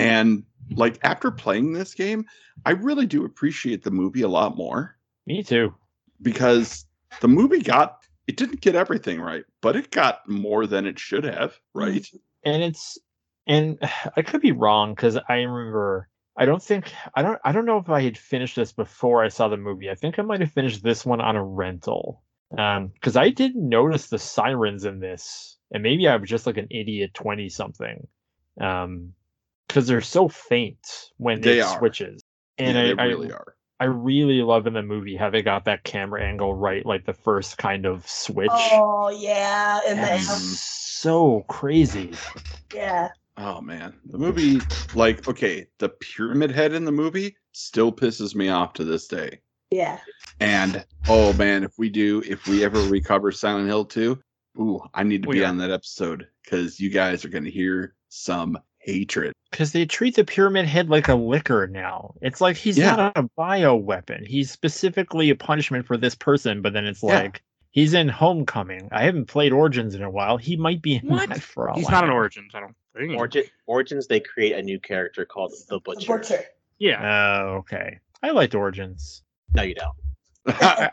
And like after playing this game, I really do appreciate the movie a lot more Me too. because the movie got it didn't get everything right, but it got more than it should have, right? and it's and I could be wrong because I remember I don't think I don't I don't know if I had finished this before I saw the movie. I think I might have finished this one on a rental. Um, because I didn't notice the sirens in this, and maybe I was just like an idiot twenty something. Um, because they're so faint when They it are. switches. And yeah, I, they I really are. I really love in the movie how they got that camera angle right, like the first kind of switch. oh yeah, and the That's app. so crazy. yeah. Oh man, the movie, like, okay, the pyramid head in the movie still pisses me off to this day. Yeah. And oh man, if we do, if we ever recover Silent Hill 2, ooh, I need to We be are. on that episode because you guys are going to hear some hatred. Because they treat the pyramid head like a Licker now. It's like he's Yeah. not a bio weapon. He's specifically a punishment for this person, but then it's Yeah. like He's in Homecoming. I haven't played Origins in a while. He might be in What? for all He's I not an. Origins, I don't think. Origin, Origins, they create a new character called the The Butcher. Butcher. Yeah. Oh, okay. I liked Origins. No, you don't.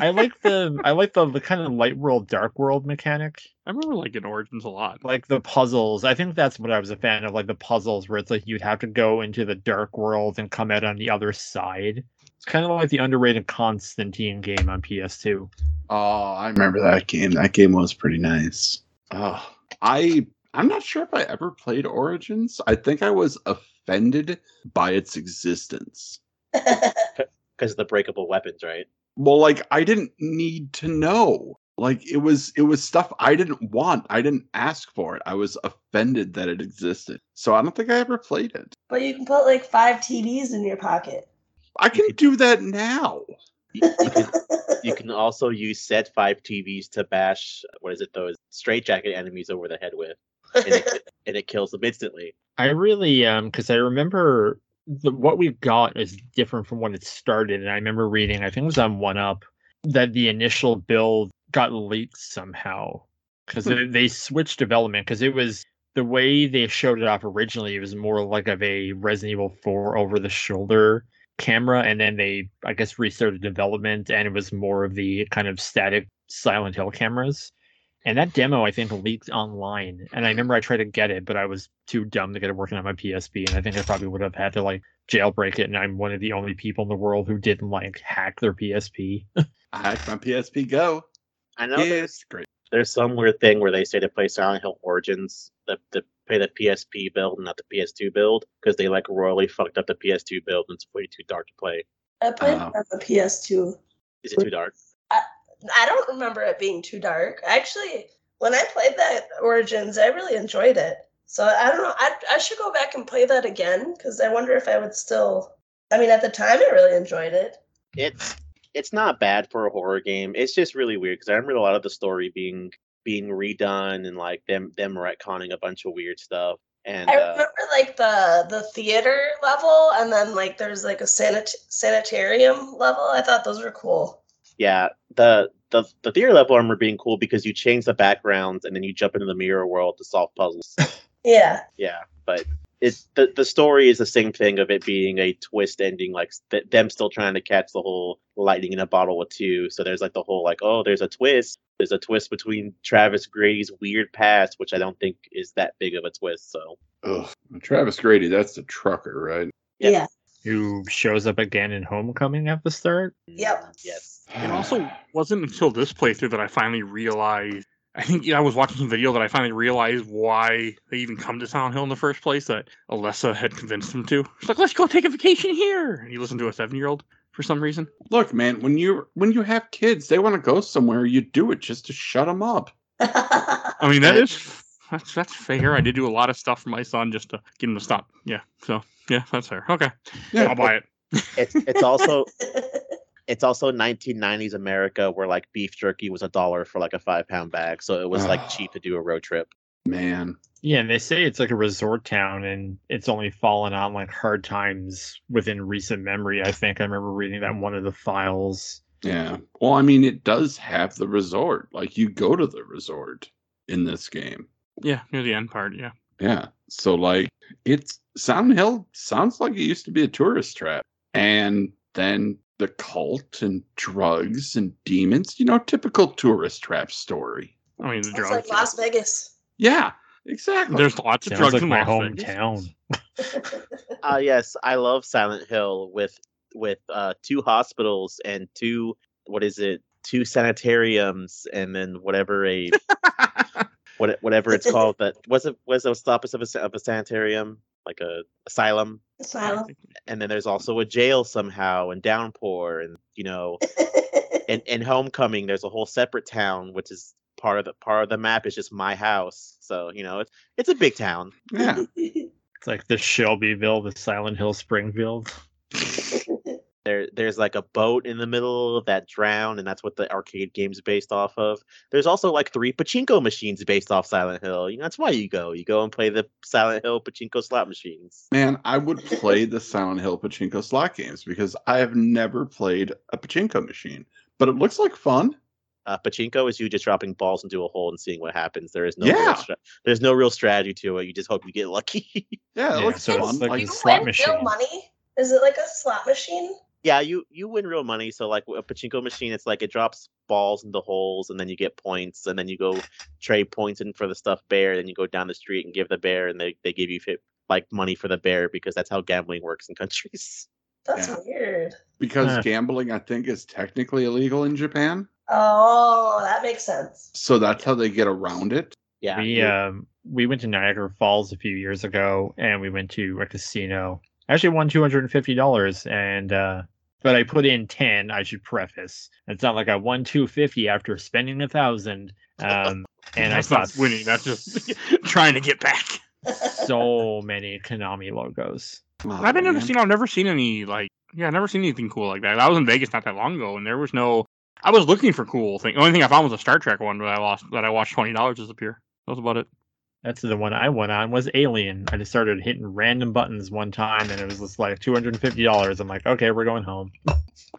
I like the I like the, the kind of light world, dark world mechanic. I remember liking Origins a lot. Like the puzzles. I think that's what I was a fan of, like the puzzles where it's like you'd have to go into the dark world and come out on the other side. It's kind of like the underrated Constantine game on PS2. Oh, I remember that game. That game was pretty nice. Oh, I I'm not sure if I ever played Origins. I think I was offended by its existence. Because of the breakable weapons, right? Well, like I didn't need to know. Like it was it was stuff I didn't want. I didn't ask for it. I was offended that it existed. So I don't think I ever played it. but you can put like five TVs in your pocket. I can do that now. You, you can, you can also use said five TVs to bash what is it those straitjacket enemies over the head with, and it, and it kills them instantly. I really um because I remember the, what we've got is different from when it started, and I remember reading I think it was on One Up that the initial build got leaked somehow because Hmm. they switched development because it was the way they showed it off originally. It was more like of a Resident Evil Four over the shoulder camera, and then they I guess restarted development, and it was more of the kind of static Silent Hill cameras. And that demo, I think, leaked online. And I remember I tried to get it, but I was too dumb to get it working on my PSP. And I think I probably would have had to like jailbreak it. And I'm one of the only people in the world who didn't like hack their PSP. I hacked my PSP Go. I know yeah, there's it's great. there's some weird thing where they say to play Silent Hill Origins, the the play the PSP build and not the PS2 build because they like royally fucked up the PS2 build and it's way too dark to play. I played uh-huh. it on the PS2. Is it too dark? I don't remember it being too dark. Actually, when I played that Origins, I really enjoyed it. So I don't know. I I should go back and play that again because I wonder if I would still. I mean, at the time, I really enjoyed it. It's it's not bad for a horror game. It's just really weird because I remember a lot of the story being being redone and like them them retconning a bunch of weird stuff. And I uh, remember like the the theater level, and then like there's like a sanit- sanitarium level. I thought those were cool. Yeah, the the the theater level armor being cool because you change the backgrounds and then you jump into the mirror world to solve puzzles. Yeah. yeah, but it's the the story is the same thing of it being a twist ending, like th- them still trying to catch the whole lightning in a bottle with two. So there's like the whole like, oh, there's a twist. There's a twist between Travis Grady's weird past, which I don't think is that big of a twist. So Ugh. Travis Grady, that's the trucker, right? Yeah. Yeah. who shows up again in Homecoming at the start. Yep. yes, It also wasn't until this playthrough that I finally realized. I think yeah, I was watching some video that I finally realized why they even come to Silent Hill in the first place. That Alessa had convinced him to. She's like, "Let's go take a vacation here," and he listened to a seven-year-old for some reason. Look, man, when you when you have kids, they want to go somewhere. You do it just to shut them up. I mean, that is that's that's fair. I did do a lot of stuff for my son just to get him to stop. Yeah, so yeah, that's fair. Okay, Yeah, I'll buy it. it's it's also it's also 1990s America where like beef jerky was a dollar for like a five pound bag, so it was like cheap ah. to do a road trip. man. Yeah, and they say it's like a resort town and it's only fallen on like hard times within recent memory. I think I remember reading that in one of the files. Yeah. Well, I mean, it does have the resort. Like you go to the resort in this game. Yeah, near the end part. Yeah, Yeah. So like it's Silent Hill sounds like it used to be a tourist trap. And then the cult and drugs and demons, you know, typical tourist trap story. I mean the It's drugs. like Las Vegas. Yeah, exactly. There's lots of drugs like in my Las Vegas. hometown. Uh yes, I love Silent Hill with with uh two hospitals and two what is it? Two sanitariums and then whatever a what whatever it's called that was it was the opposite of a, sa- of a sanitarium like a asylum Asylum. and then there's also a jail somehow and downpour and you know and and homecoming there's a whole separate town which is part of the part of the map is just my house so you know it's it's a big town yeah. It's like the Shelbyville, the Silent Hill Springfield. There there's like a boat in the middle that drowned and that's what the arcade game's based off of there's also like three pachinko machines based off silent hill you know that's why you go you go and play the silent hill pachinko slot machines Man, I would play the Silent Hill pachinko slot games because I have never played a pachinko machine. But it looks like fun. Uh, pachinko is you just dropping balls into a hole and seeing what happens. There is no Yeah. real stra- there's no real strategy to it. You just hope you get lucky. Yeah, it Yeah, looks so it's fun. like Like, you a slot machine. money? Is it like a slot machine? Yeah, you you win real money. So like a pachinko machine, it's like it drops balls into holes and then you get points and then you go trade points in for the stuffed bear. Then you go down the street and give the bear and they, they give you like money for the bear because that's how gambling works in countries. That's Yeah. weird. because Huh. gambling, I think, is technically illegal in Japan. Oh, that makes sense. So that's how they get around it. Yeah. we you- um we went to Niagara Falls a few years ago, and we went to a casino. I actually won two hundred and fifty dollars, and uh, but I put in ten. I should preface. It's not like I won two fifty after spending a thousand. Um, and that's I not saw winning. That's just trying to get back. so many Konami logos. Oh, I've been to a man. casino. I've never seen any like yeah, I've never seen anything cool like that. I was in Vegas not that long ago, and there was no. I was looking for cool thing. The only thing I found was a Star Trek one that I lost that I watched twenty dollars disappear. That was about it. That's the one I went on was Alien. I just started hitting random buttons one time, and it was just like two hundred and fifty dollars. I'm like, okay, we're going home.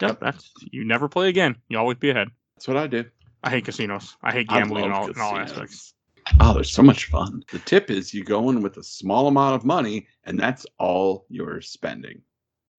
Yep, that's you never play again. You always be ahead. That's what I do. I hate casinos. I hate I gambling in all, in all aspects. Oh, there's so much fun. The tip is you go in with a small amount of money, and that's all you're spending.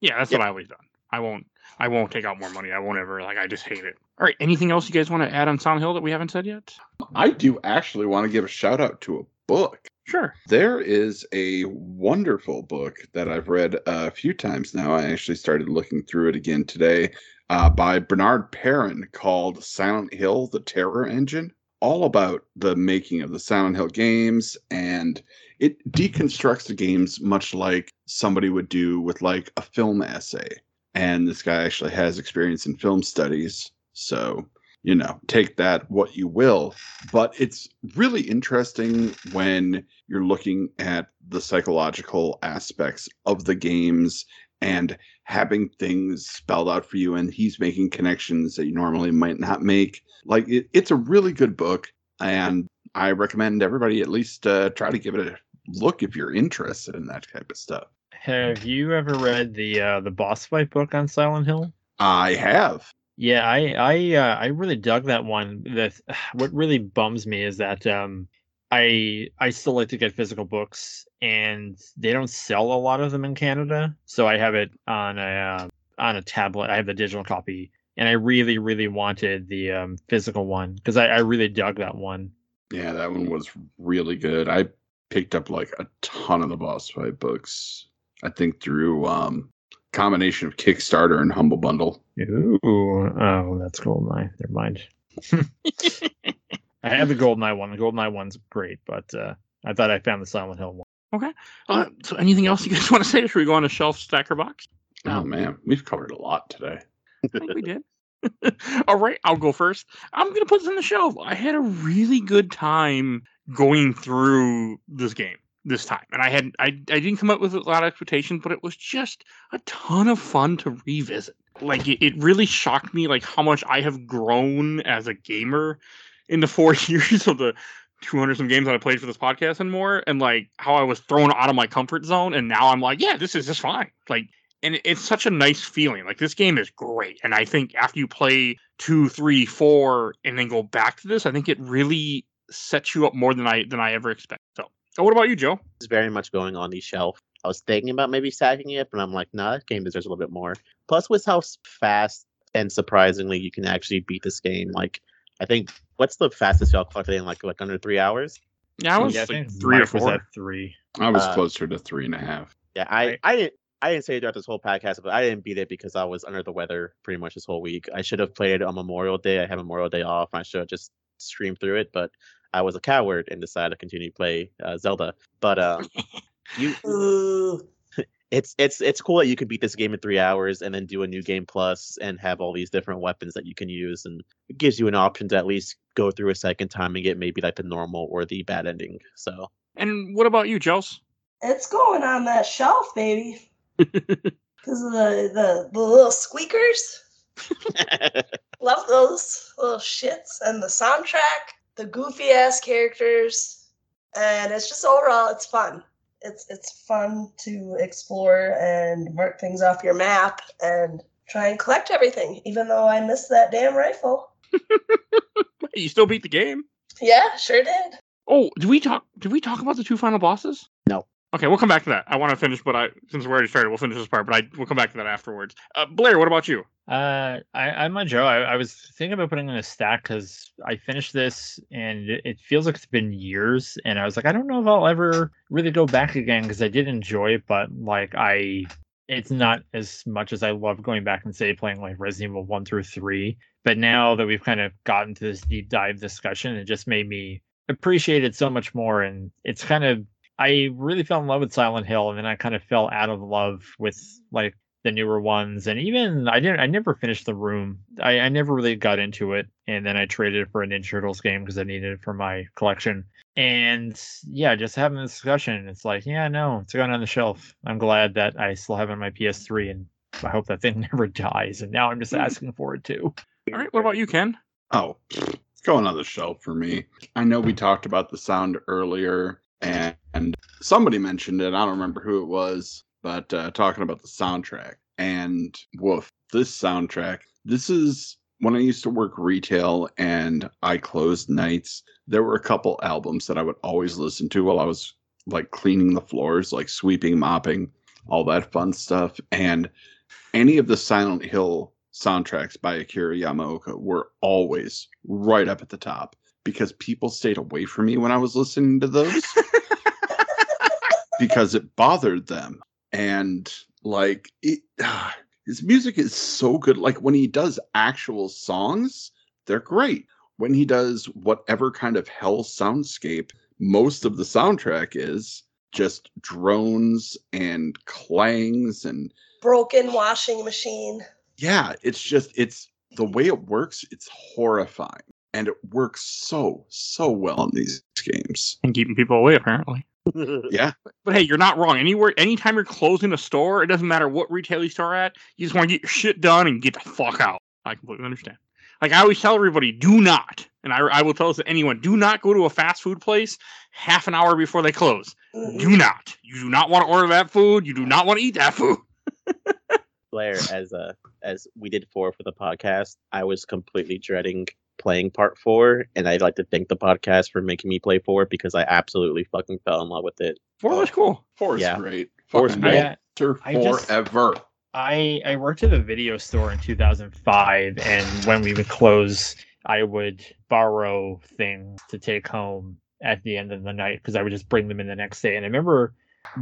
Yeah, that's Yep. what I always done. I won't. I won't take out more money. I won't ever like. I just hate it. All right. Anything else you guys want to add on Silent Hill that we haven't said yet? I do actually want to give a shout out to a book. Sure. There is a wonderful book that I've read a few times now. I actually started looking through it again today uh, by Bernard Perron called Silent Hill The Terror Engine, all about the making of the Silent Hill games. And it deconstructs the games much like somebody would do with like a film essay. And this guy actually has experience in film studies. So, you know, take that what you will. But it's really interesting when you're looking at the psychological aspects of the games and having things spelled out for you and he's making connections that you normally might not make. Like it, it's a really good book and i recommend everybody at least uh, try to give it a look if you're interested in that type of stuff. Have you ever read the uh, the boss fight book on Silent Hill? i have Yeah, I I uh, I really dug that one. The what really bums me is that um I I still like to get physical books and they don't sell a lot of them in Canada. So I have it on a uh, on a tablet. I have the digital copy and I really really wanted the um physical one because I, I really dug that one. yeah that one was really good i picked up like a ton of the boss fight books i think through um combination of kickstarter and humble bundle Ooh, oh, that's Goldeneye. Never mind. I have the Goldeneye one. The Goldeneye one's great, but uh, I thought I found the Silent Hill one. Okay. Uh, so, anything else you guys want to say? Should we go on to shelf stacker box? Oh man, we've covered a lot today. I think we did. All right, I'll go first. I'm gonna put this on the shelf. I had a really good time going through this game this time, and I had I I didn't come up with a lot of expectations, but it was just a ton of fun to revisit. Like it, it really shocked me, like how much I have grown as a gamer in the four years of the 200 some games that I played for this podcast and more, and like how I was thrown out of my comfort zone, and now I'm like, yeah, this is just fine. Like and it's such a nice feeling. Like this game is great, and I think after you play two, three, four, and then go back to this, I think it really sets you up more than I than I ever expected. So, oh, what about you, Joe? It's very much going on the shelf. I was thinking about maybe stacking it, but I'm like, nah, that game deserves a little bit more. Plus, with how fast and surprisingly you can actually beat this game, like I think what's the fastest y'all clocked it in like like under three hours? Yeah, I was Yeah, I like think three or Mike was four. at three. I was Uh, closer to three and a half. Yeah, I Right. I didn't I didn't say it throughout this whole podcast, but I didn't beat it because I was under the weather pretty much this whole week. I should have played it on Memorial Day. I had Memorial Day off, and I should have just streamed through it, but I was a coward and decided to continue to play uh, Zelda. But um, you it's it's it's cool that you can beat this game in three hours and then do a new game plus and have all these different weapons that you can use and it gives you an option to at least go through a second time and get maybe like the normal or the bad ending so And what about you, Chels? It's going on that shelf, baby. Because of the, the, the little squeakers. Love those little shits. And the soundtrack, the goofy ass characters. And it's just overall, it's fun. It's it's fun to explore and mark things off your map and try and collect everything, even though I missed that damn rifle. you still beat the game. Yeah, sure did. Oh, did we talk? Did we talk about the two final bosses? No. Okay, we'll come back to that. I want to finish, but I since we already started, we'll finish this part. But I we'll come back to that afterwards. Uh, Blair, what about you? Uh, I, I'm on Joe. I, I was thinking about putting in a stack because I finished this and it, it feels like it's been years, and I was like, I don't know if I'll ever really go back again because I did enjoy it, but like I, it's not as much as I love going back and say playing like Resident Evil one through three. But now that we've kind of gotten to this deep dive discussion, it just made me appreciate it so much more, and it's kind of I really fell in love with Silent Hill, and then I kind of fell out of love with like the newer ones, and even I didn't. I never finished the room. I, I never really got into it, and then I traded it for a Ninja Turtles game because I needed it for my collection. And yeah, just having the discussion, it's like, yeah, no, it's going on the shelf. I'm glad that I still have it on my PS3, and I hope that thing never dies. And now I'm just hmm. asking for it too. All right, what about you, Ken? Oh, it's going on the shelf for me. I know we talked about the sound earlier, and, and somebody mentioned it. I don't remember who it was, but uh, talking about the soundtrack. And woof, this soundtrack. This is when I used to work retail and I closed nights. There were a couple albums that I would always listen to while I was like cleaning the floors, like sweeping, mopping, all that fun stuff. And any of the Silent Hill soundtracks by Akira Yamaoka were always right up at the top because people stayed away from me when I was listening to those because it bothered them. And like it, his music is so good. Like when he does actual songs, they're great. When he does whatever kind of hell soundscape, most of the soundtrack is just drones and clangs and Broken washing machine. yeah, it's just it's the way it works, it's horrifying. And it works so, so well in these games. And keeping people away, apparently. Yeah. But hey, you're not wrong. Anywhere, anytime you're closing a store, it doesn't matter what retail you store at. You just want to get your shit done and get the fuck out. I completely understand. Like I always tell everybody, do not, and I, I will tell this to anyone, do not go to a fast food place half an hour before they close. Do not. You do not want to order that food. You do not want to eat that food. Blair, as uh as we did four for the podcast, I was completely dreading playing part four, and I'd like to thank the podcast for making me play four because I absolutely fucking fell in love with it. Four was cool. Four is Yeah. great. Four Fucking great. Yeah. Walter I just- forever. I I worked at a video store in 2005, and when we would close, I would borrow things to take home at the end of the night because I would just bring them in the next day. And I remember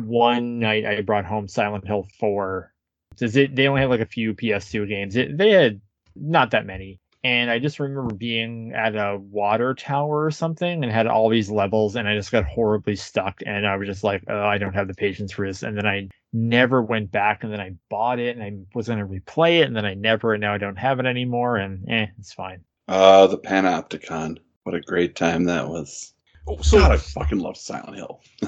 one night I brought home Silent Hill 4. Does it? They only had like a few PS2 games. It, they had not that many. And I just remember being at a water tower or something and had all these levels, and I just got horribly stuck. And I was just like, oh, I don't have the patience for this. And then I never went back and then I bought it and I was going to replay it and then I never and now I don't have it anymore and eh, it's fine. Uh, the Panopticon. What a great time that was. Oh, so God, I fucking love Silent Hill.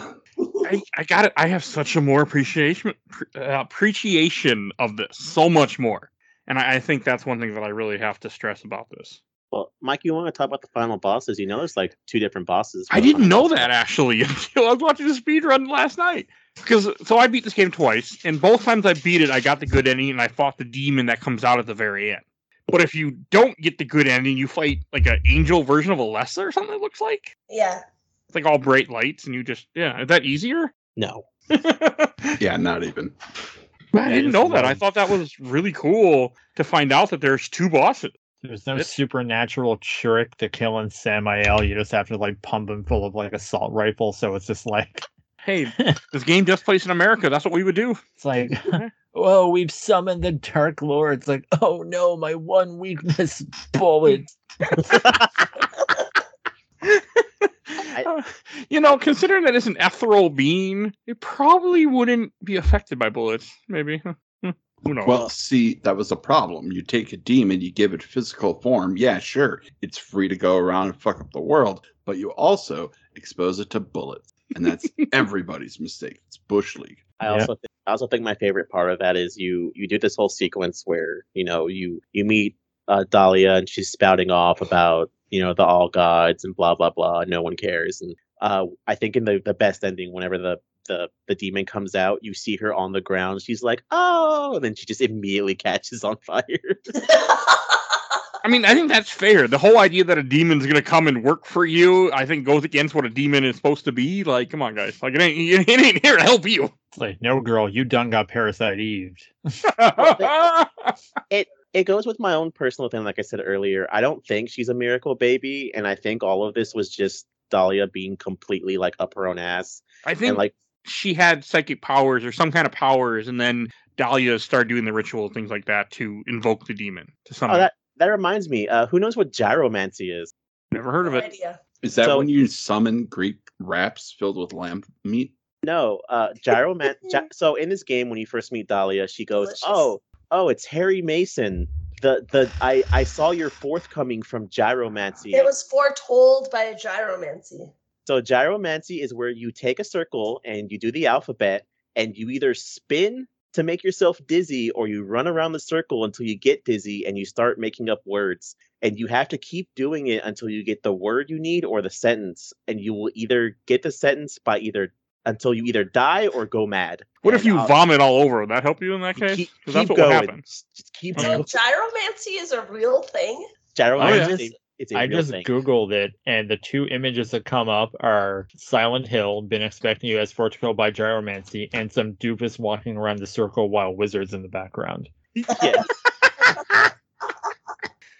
I, I got it. I have such a more appreciation uh, appreciation of this, so much more. And I, I think that's one thing that I really have to stress about this. Well, Mike, you want to talk about the final bosses? You know, there's like two different bosses. I didn't know that actually I was watching the speed run last night. Because so I beat this game twice, and both times I beat it, I got the good ending, and I fought the demon that comes out at the very end. But if you don't get the good ending, you fight like an angel version of Alessa or something. It looks like Yeah. it's like all bright lights, and you just yeah. Is that easier? No. Yeah, not even. Didn't know that. I thought that was really cool to find out that there's two bosses. There's no It's- supernatural trick to killing Samael. You just have to like pump him full of like assault rifle. So it's just like Hey, this game just plays in America. That's what we would do. it's like oh we've summoned the Dark Lord. It's like oh no my one weakness bullets. You know, considering that it's an ethereal being, it probably wouldn't be affected by bullets. Maybe. Hmm, Who knows? Well, see, that was a problem. You take a demon, you give it physical form. Yeah, sure. It's free to go around and fuck up the world, but you also expose it to bullets. And that's everybody's mistake. It's Bush League. I Yeah. also think, I also think my favorite part of that is you you do this whole sequence where you know you you meet uh, Dahlia and she's spouting off about you know the all gods and blah blah blah. No one cares. And uh, I think in the the best ending, whenever the the the demon comes out, you see her on the ground. She's like, oh, and then she just immediately catches on fire. I mean, I think that's fair. The whole idea that a demon's gonna come and work for you, I think, goes against what a demon is supposed to be. Like, come on, guys. Like, it ain't, it ain't here to help you. It's like, no, girl, you done got parasite Eve. it goes with my own personal thing. Like I said earlier, I don't think she's a miracle baby, and I think all of this was just Dahlia being completely like up her own ass I think and like she had psychic powers or some kind of powers, and then Dahlia started doing the ritual things like that to invoke the demon to summon. oh that that reminds me. Uh, who knows what gyromancy is? Never heard of No it. idea. Is that So- when you summon Greek wraps filled with lamb meat? No, uh, gyroman. gy- so in this game, when you first meet Dahlia, she goes, Delicious. "Oh, oh, it's Harry Mason. The the I I saw your forthcoming from gyromancy. It was foretold by a gyromancy. So gyromancy is where you take a circle and you do the alphabet, and you either spin to make yourself dizzy, or you run around the circle until you get dizzy and you start making up words. And you have to keep doing it until you get the word you need or the sentence, and you will either get the sentence by either until you either die or go mad. What if you I'll- vomit all over? Would that help you in that case? keep, 'Cause that's keep what would going. happen. Just keep going. gyromancy is a real thing. Gyromancy yeah. it's a I just thing. googled it, and the two images that come up are Silent Hill, been expecting you as foretold by gyromancy, and some doofus walking around the circle while wizards in the background. Yes.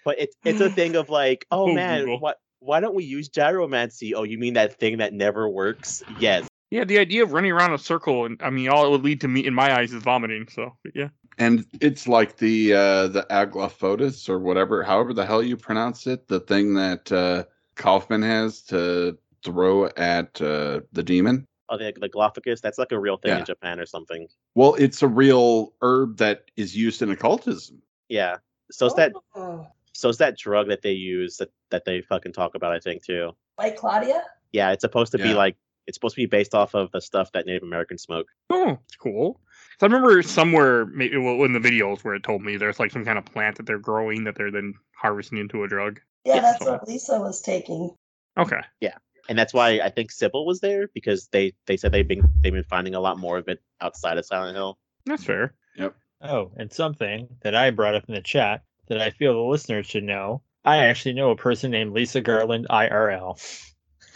but it's it's a thing of like, oh, Oh, man, Google. what? Why don't we use gyromancy? Oh, you mean that thing that never works? Yes. Yeah, the idea of running around a circle, and I mean, all it would lead to me, in my eyes, is vomiting. So, but yeah. And it's like the uh the Aglaophotis or whatever, however the hell you pronounce it, the thing that uh Kaufmann has to throw at uh the demon. Oh, the, the Glophagus, that's like a real thing Yeah. in Japan or something. Well, it's a real herb that is used in occultism. Yeah. So it's that Oh, so it's that drug that they use that, that they fucking talk about, I think, too. like Claudia? Yeah, it's supposed to be like it's supposed to be based off of the stuff that Native Americans smoke. Oh, it's cool. So I remember somewhere, maybe well, in the videos, where it told me there's like some kind of plant that they're growing that they're then harvesting into a drug. Yeah, Yeah, that's so- what Lisa was taking. Okay. Yeah. And that's why I think Sybil was there because they, they said they've been they've been finding a lot more of it outside of Silent Hill. That's fair. Yep. Oh, and something that I brought up in the chat that I feel the listeners should know. I actually know a person named Lisa Garland IRL.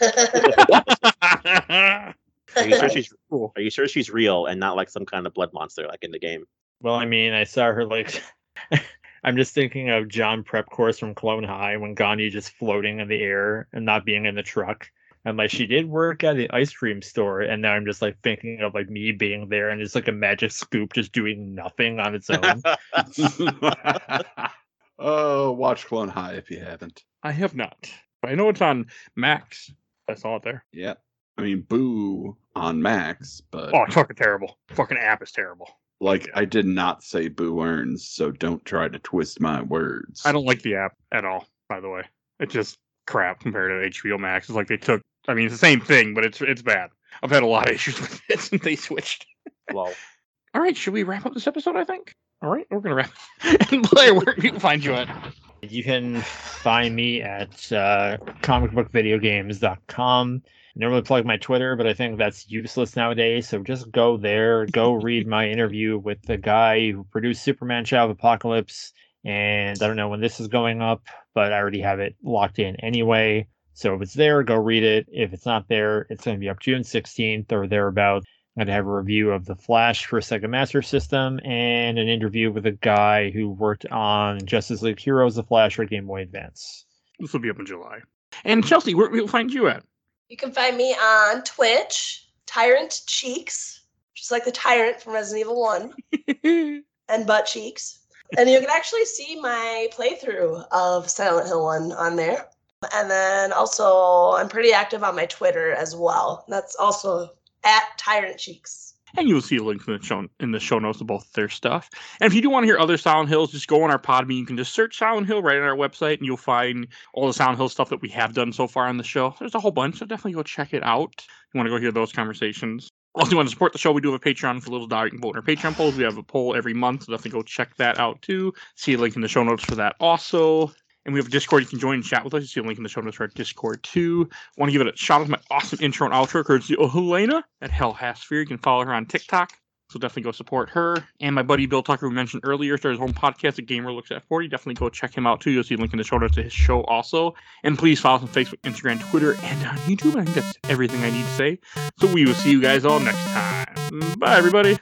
Are you sure she's cool. are you sure she's real and not like some kind of blood monster like in the game? Well, I mean, I saw her like. I'm just thinking of John Prep Course from Clone High when Gandhi just floating in the air and not being in the truck. And like she did work at the ice cream store, and now I'm just like thinking of like me being there and it's like a magic scoop just doing nothing on its own. oh, watch Clone High if you haven't. I have not. But I know it's on Max. I saw it there. Yeah. I mean, boo on Max, but Oh, it's fucking terrible. Fucking app is terrible. like I did not say boo earns, so don't try to twist my words. I don't like the app at all, by the way. It's just crap compared to HBO Max. It's like they took I mean it's the same thing, but it's it's bad. I've had a lot of issues with it since they switched. well, All right, should we wrap up this episode, I think? All right, we're gonna wrap and Blair, where can people find you at? You can find me at uh, comicbookvideogames.com. Normally plug my Twitter, but I think that's useless nowadays. So just go there, go read my interview with the guy who produced Superman Child of Apocalypse. And I don't know when this is going up, but I already have it locked in anyway. So if it's there, go read it. If it's not there, it's going to be up June 16th or thereabout. I'm going to have a review of The Flash for Sega Master System and an interview with a guy who worked on Justice League Heroes, The Flash for Game Boy Advance. This will be up in July. And Chelsea, where can people find you at? You can find me on Twitch, Tyrant Cheeks, just like the tyrant from Resident Evil 1, and Butt Cheeks. And you can actually see my playthrough of Silent Hill 1 on there. And then also, I'm pretty active on my Twitter as well. That's also at Tyrant Cheeks. And you'll see a link in the show in the show notes of both their stuff. And if you do want to hear other Silent Hills, just go on our Podbean. You can just search Silent Hill right on our website, and you'll find all the Silent Hill stuff that we have done so far on the show. There's a whole bunch, so definitely go check it out. You want to go hear those conversations. Also, you want to support the show? We do have a Patreon for a little dollar. You can vote in our Patreon polls. We have a poll every month, so definitely go check that out too. See a link in the show notes for that also. And we have a Discord. You can join and chat with us. You see a link in the show notes for our Discord too. Want to give it a shout out to my awesome intro and outro courtesy of Helena at HelHathFury. You can follow her on TikTok. So definitely go support her. And my buddy Bill Tucker, we mentioned earlier, started his own podcast, A Gamer Looks at 40. Definitely go check him out too. You'll see a link in the show notes to his show also. And please follow us on Facebook, Instagram, Twitter, and on YouTube. I think that's everything I need to say. So we will see you guys all next time. Bye, everybody.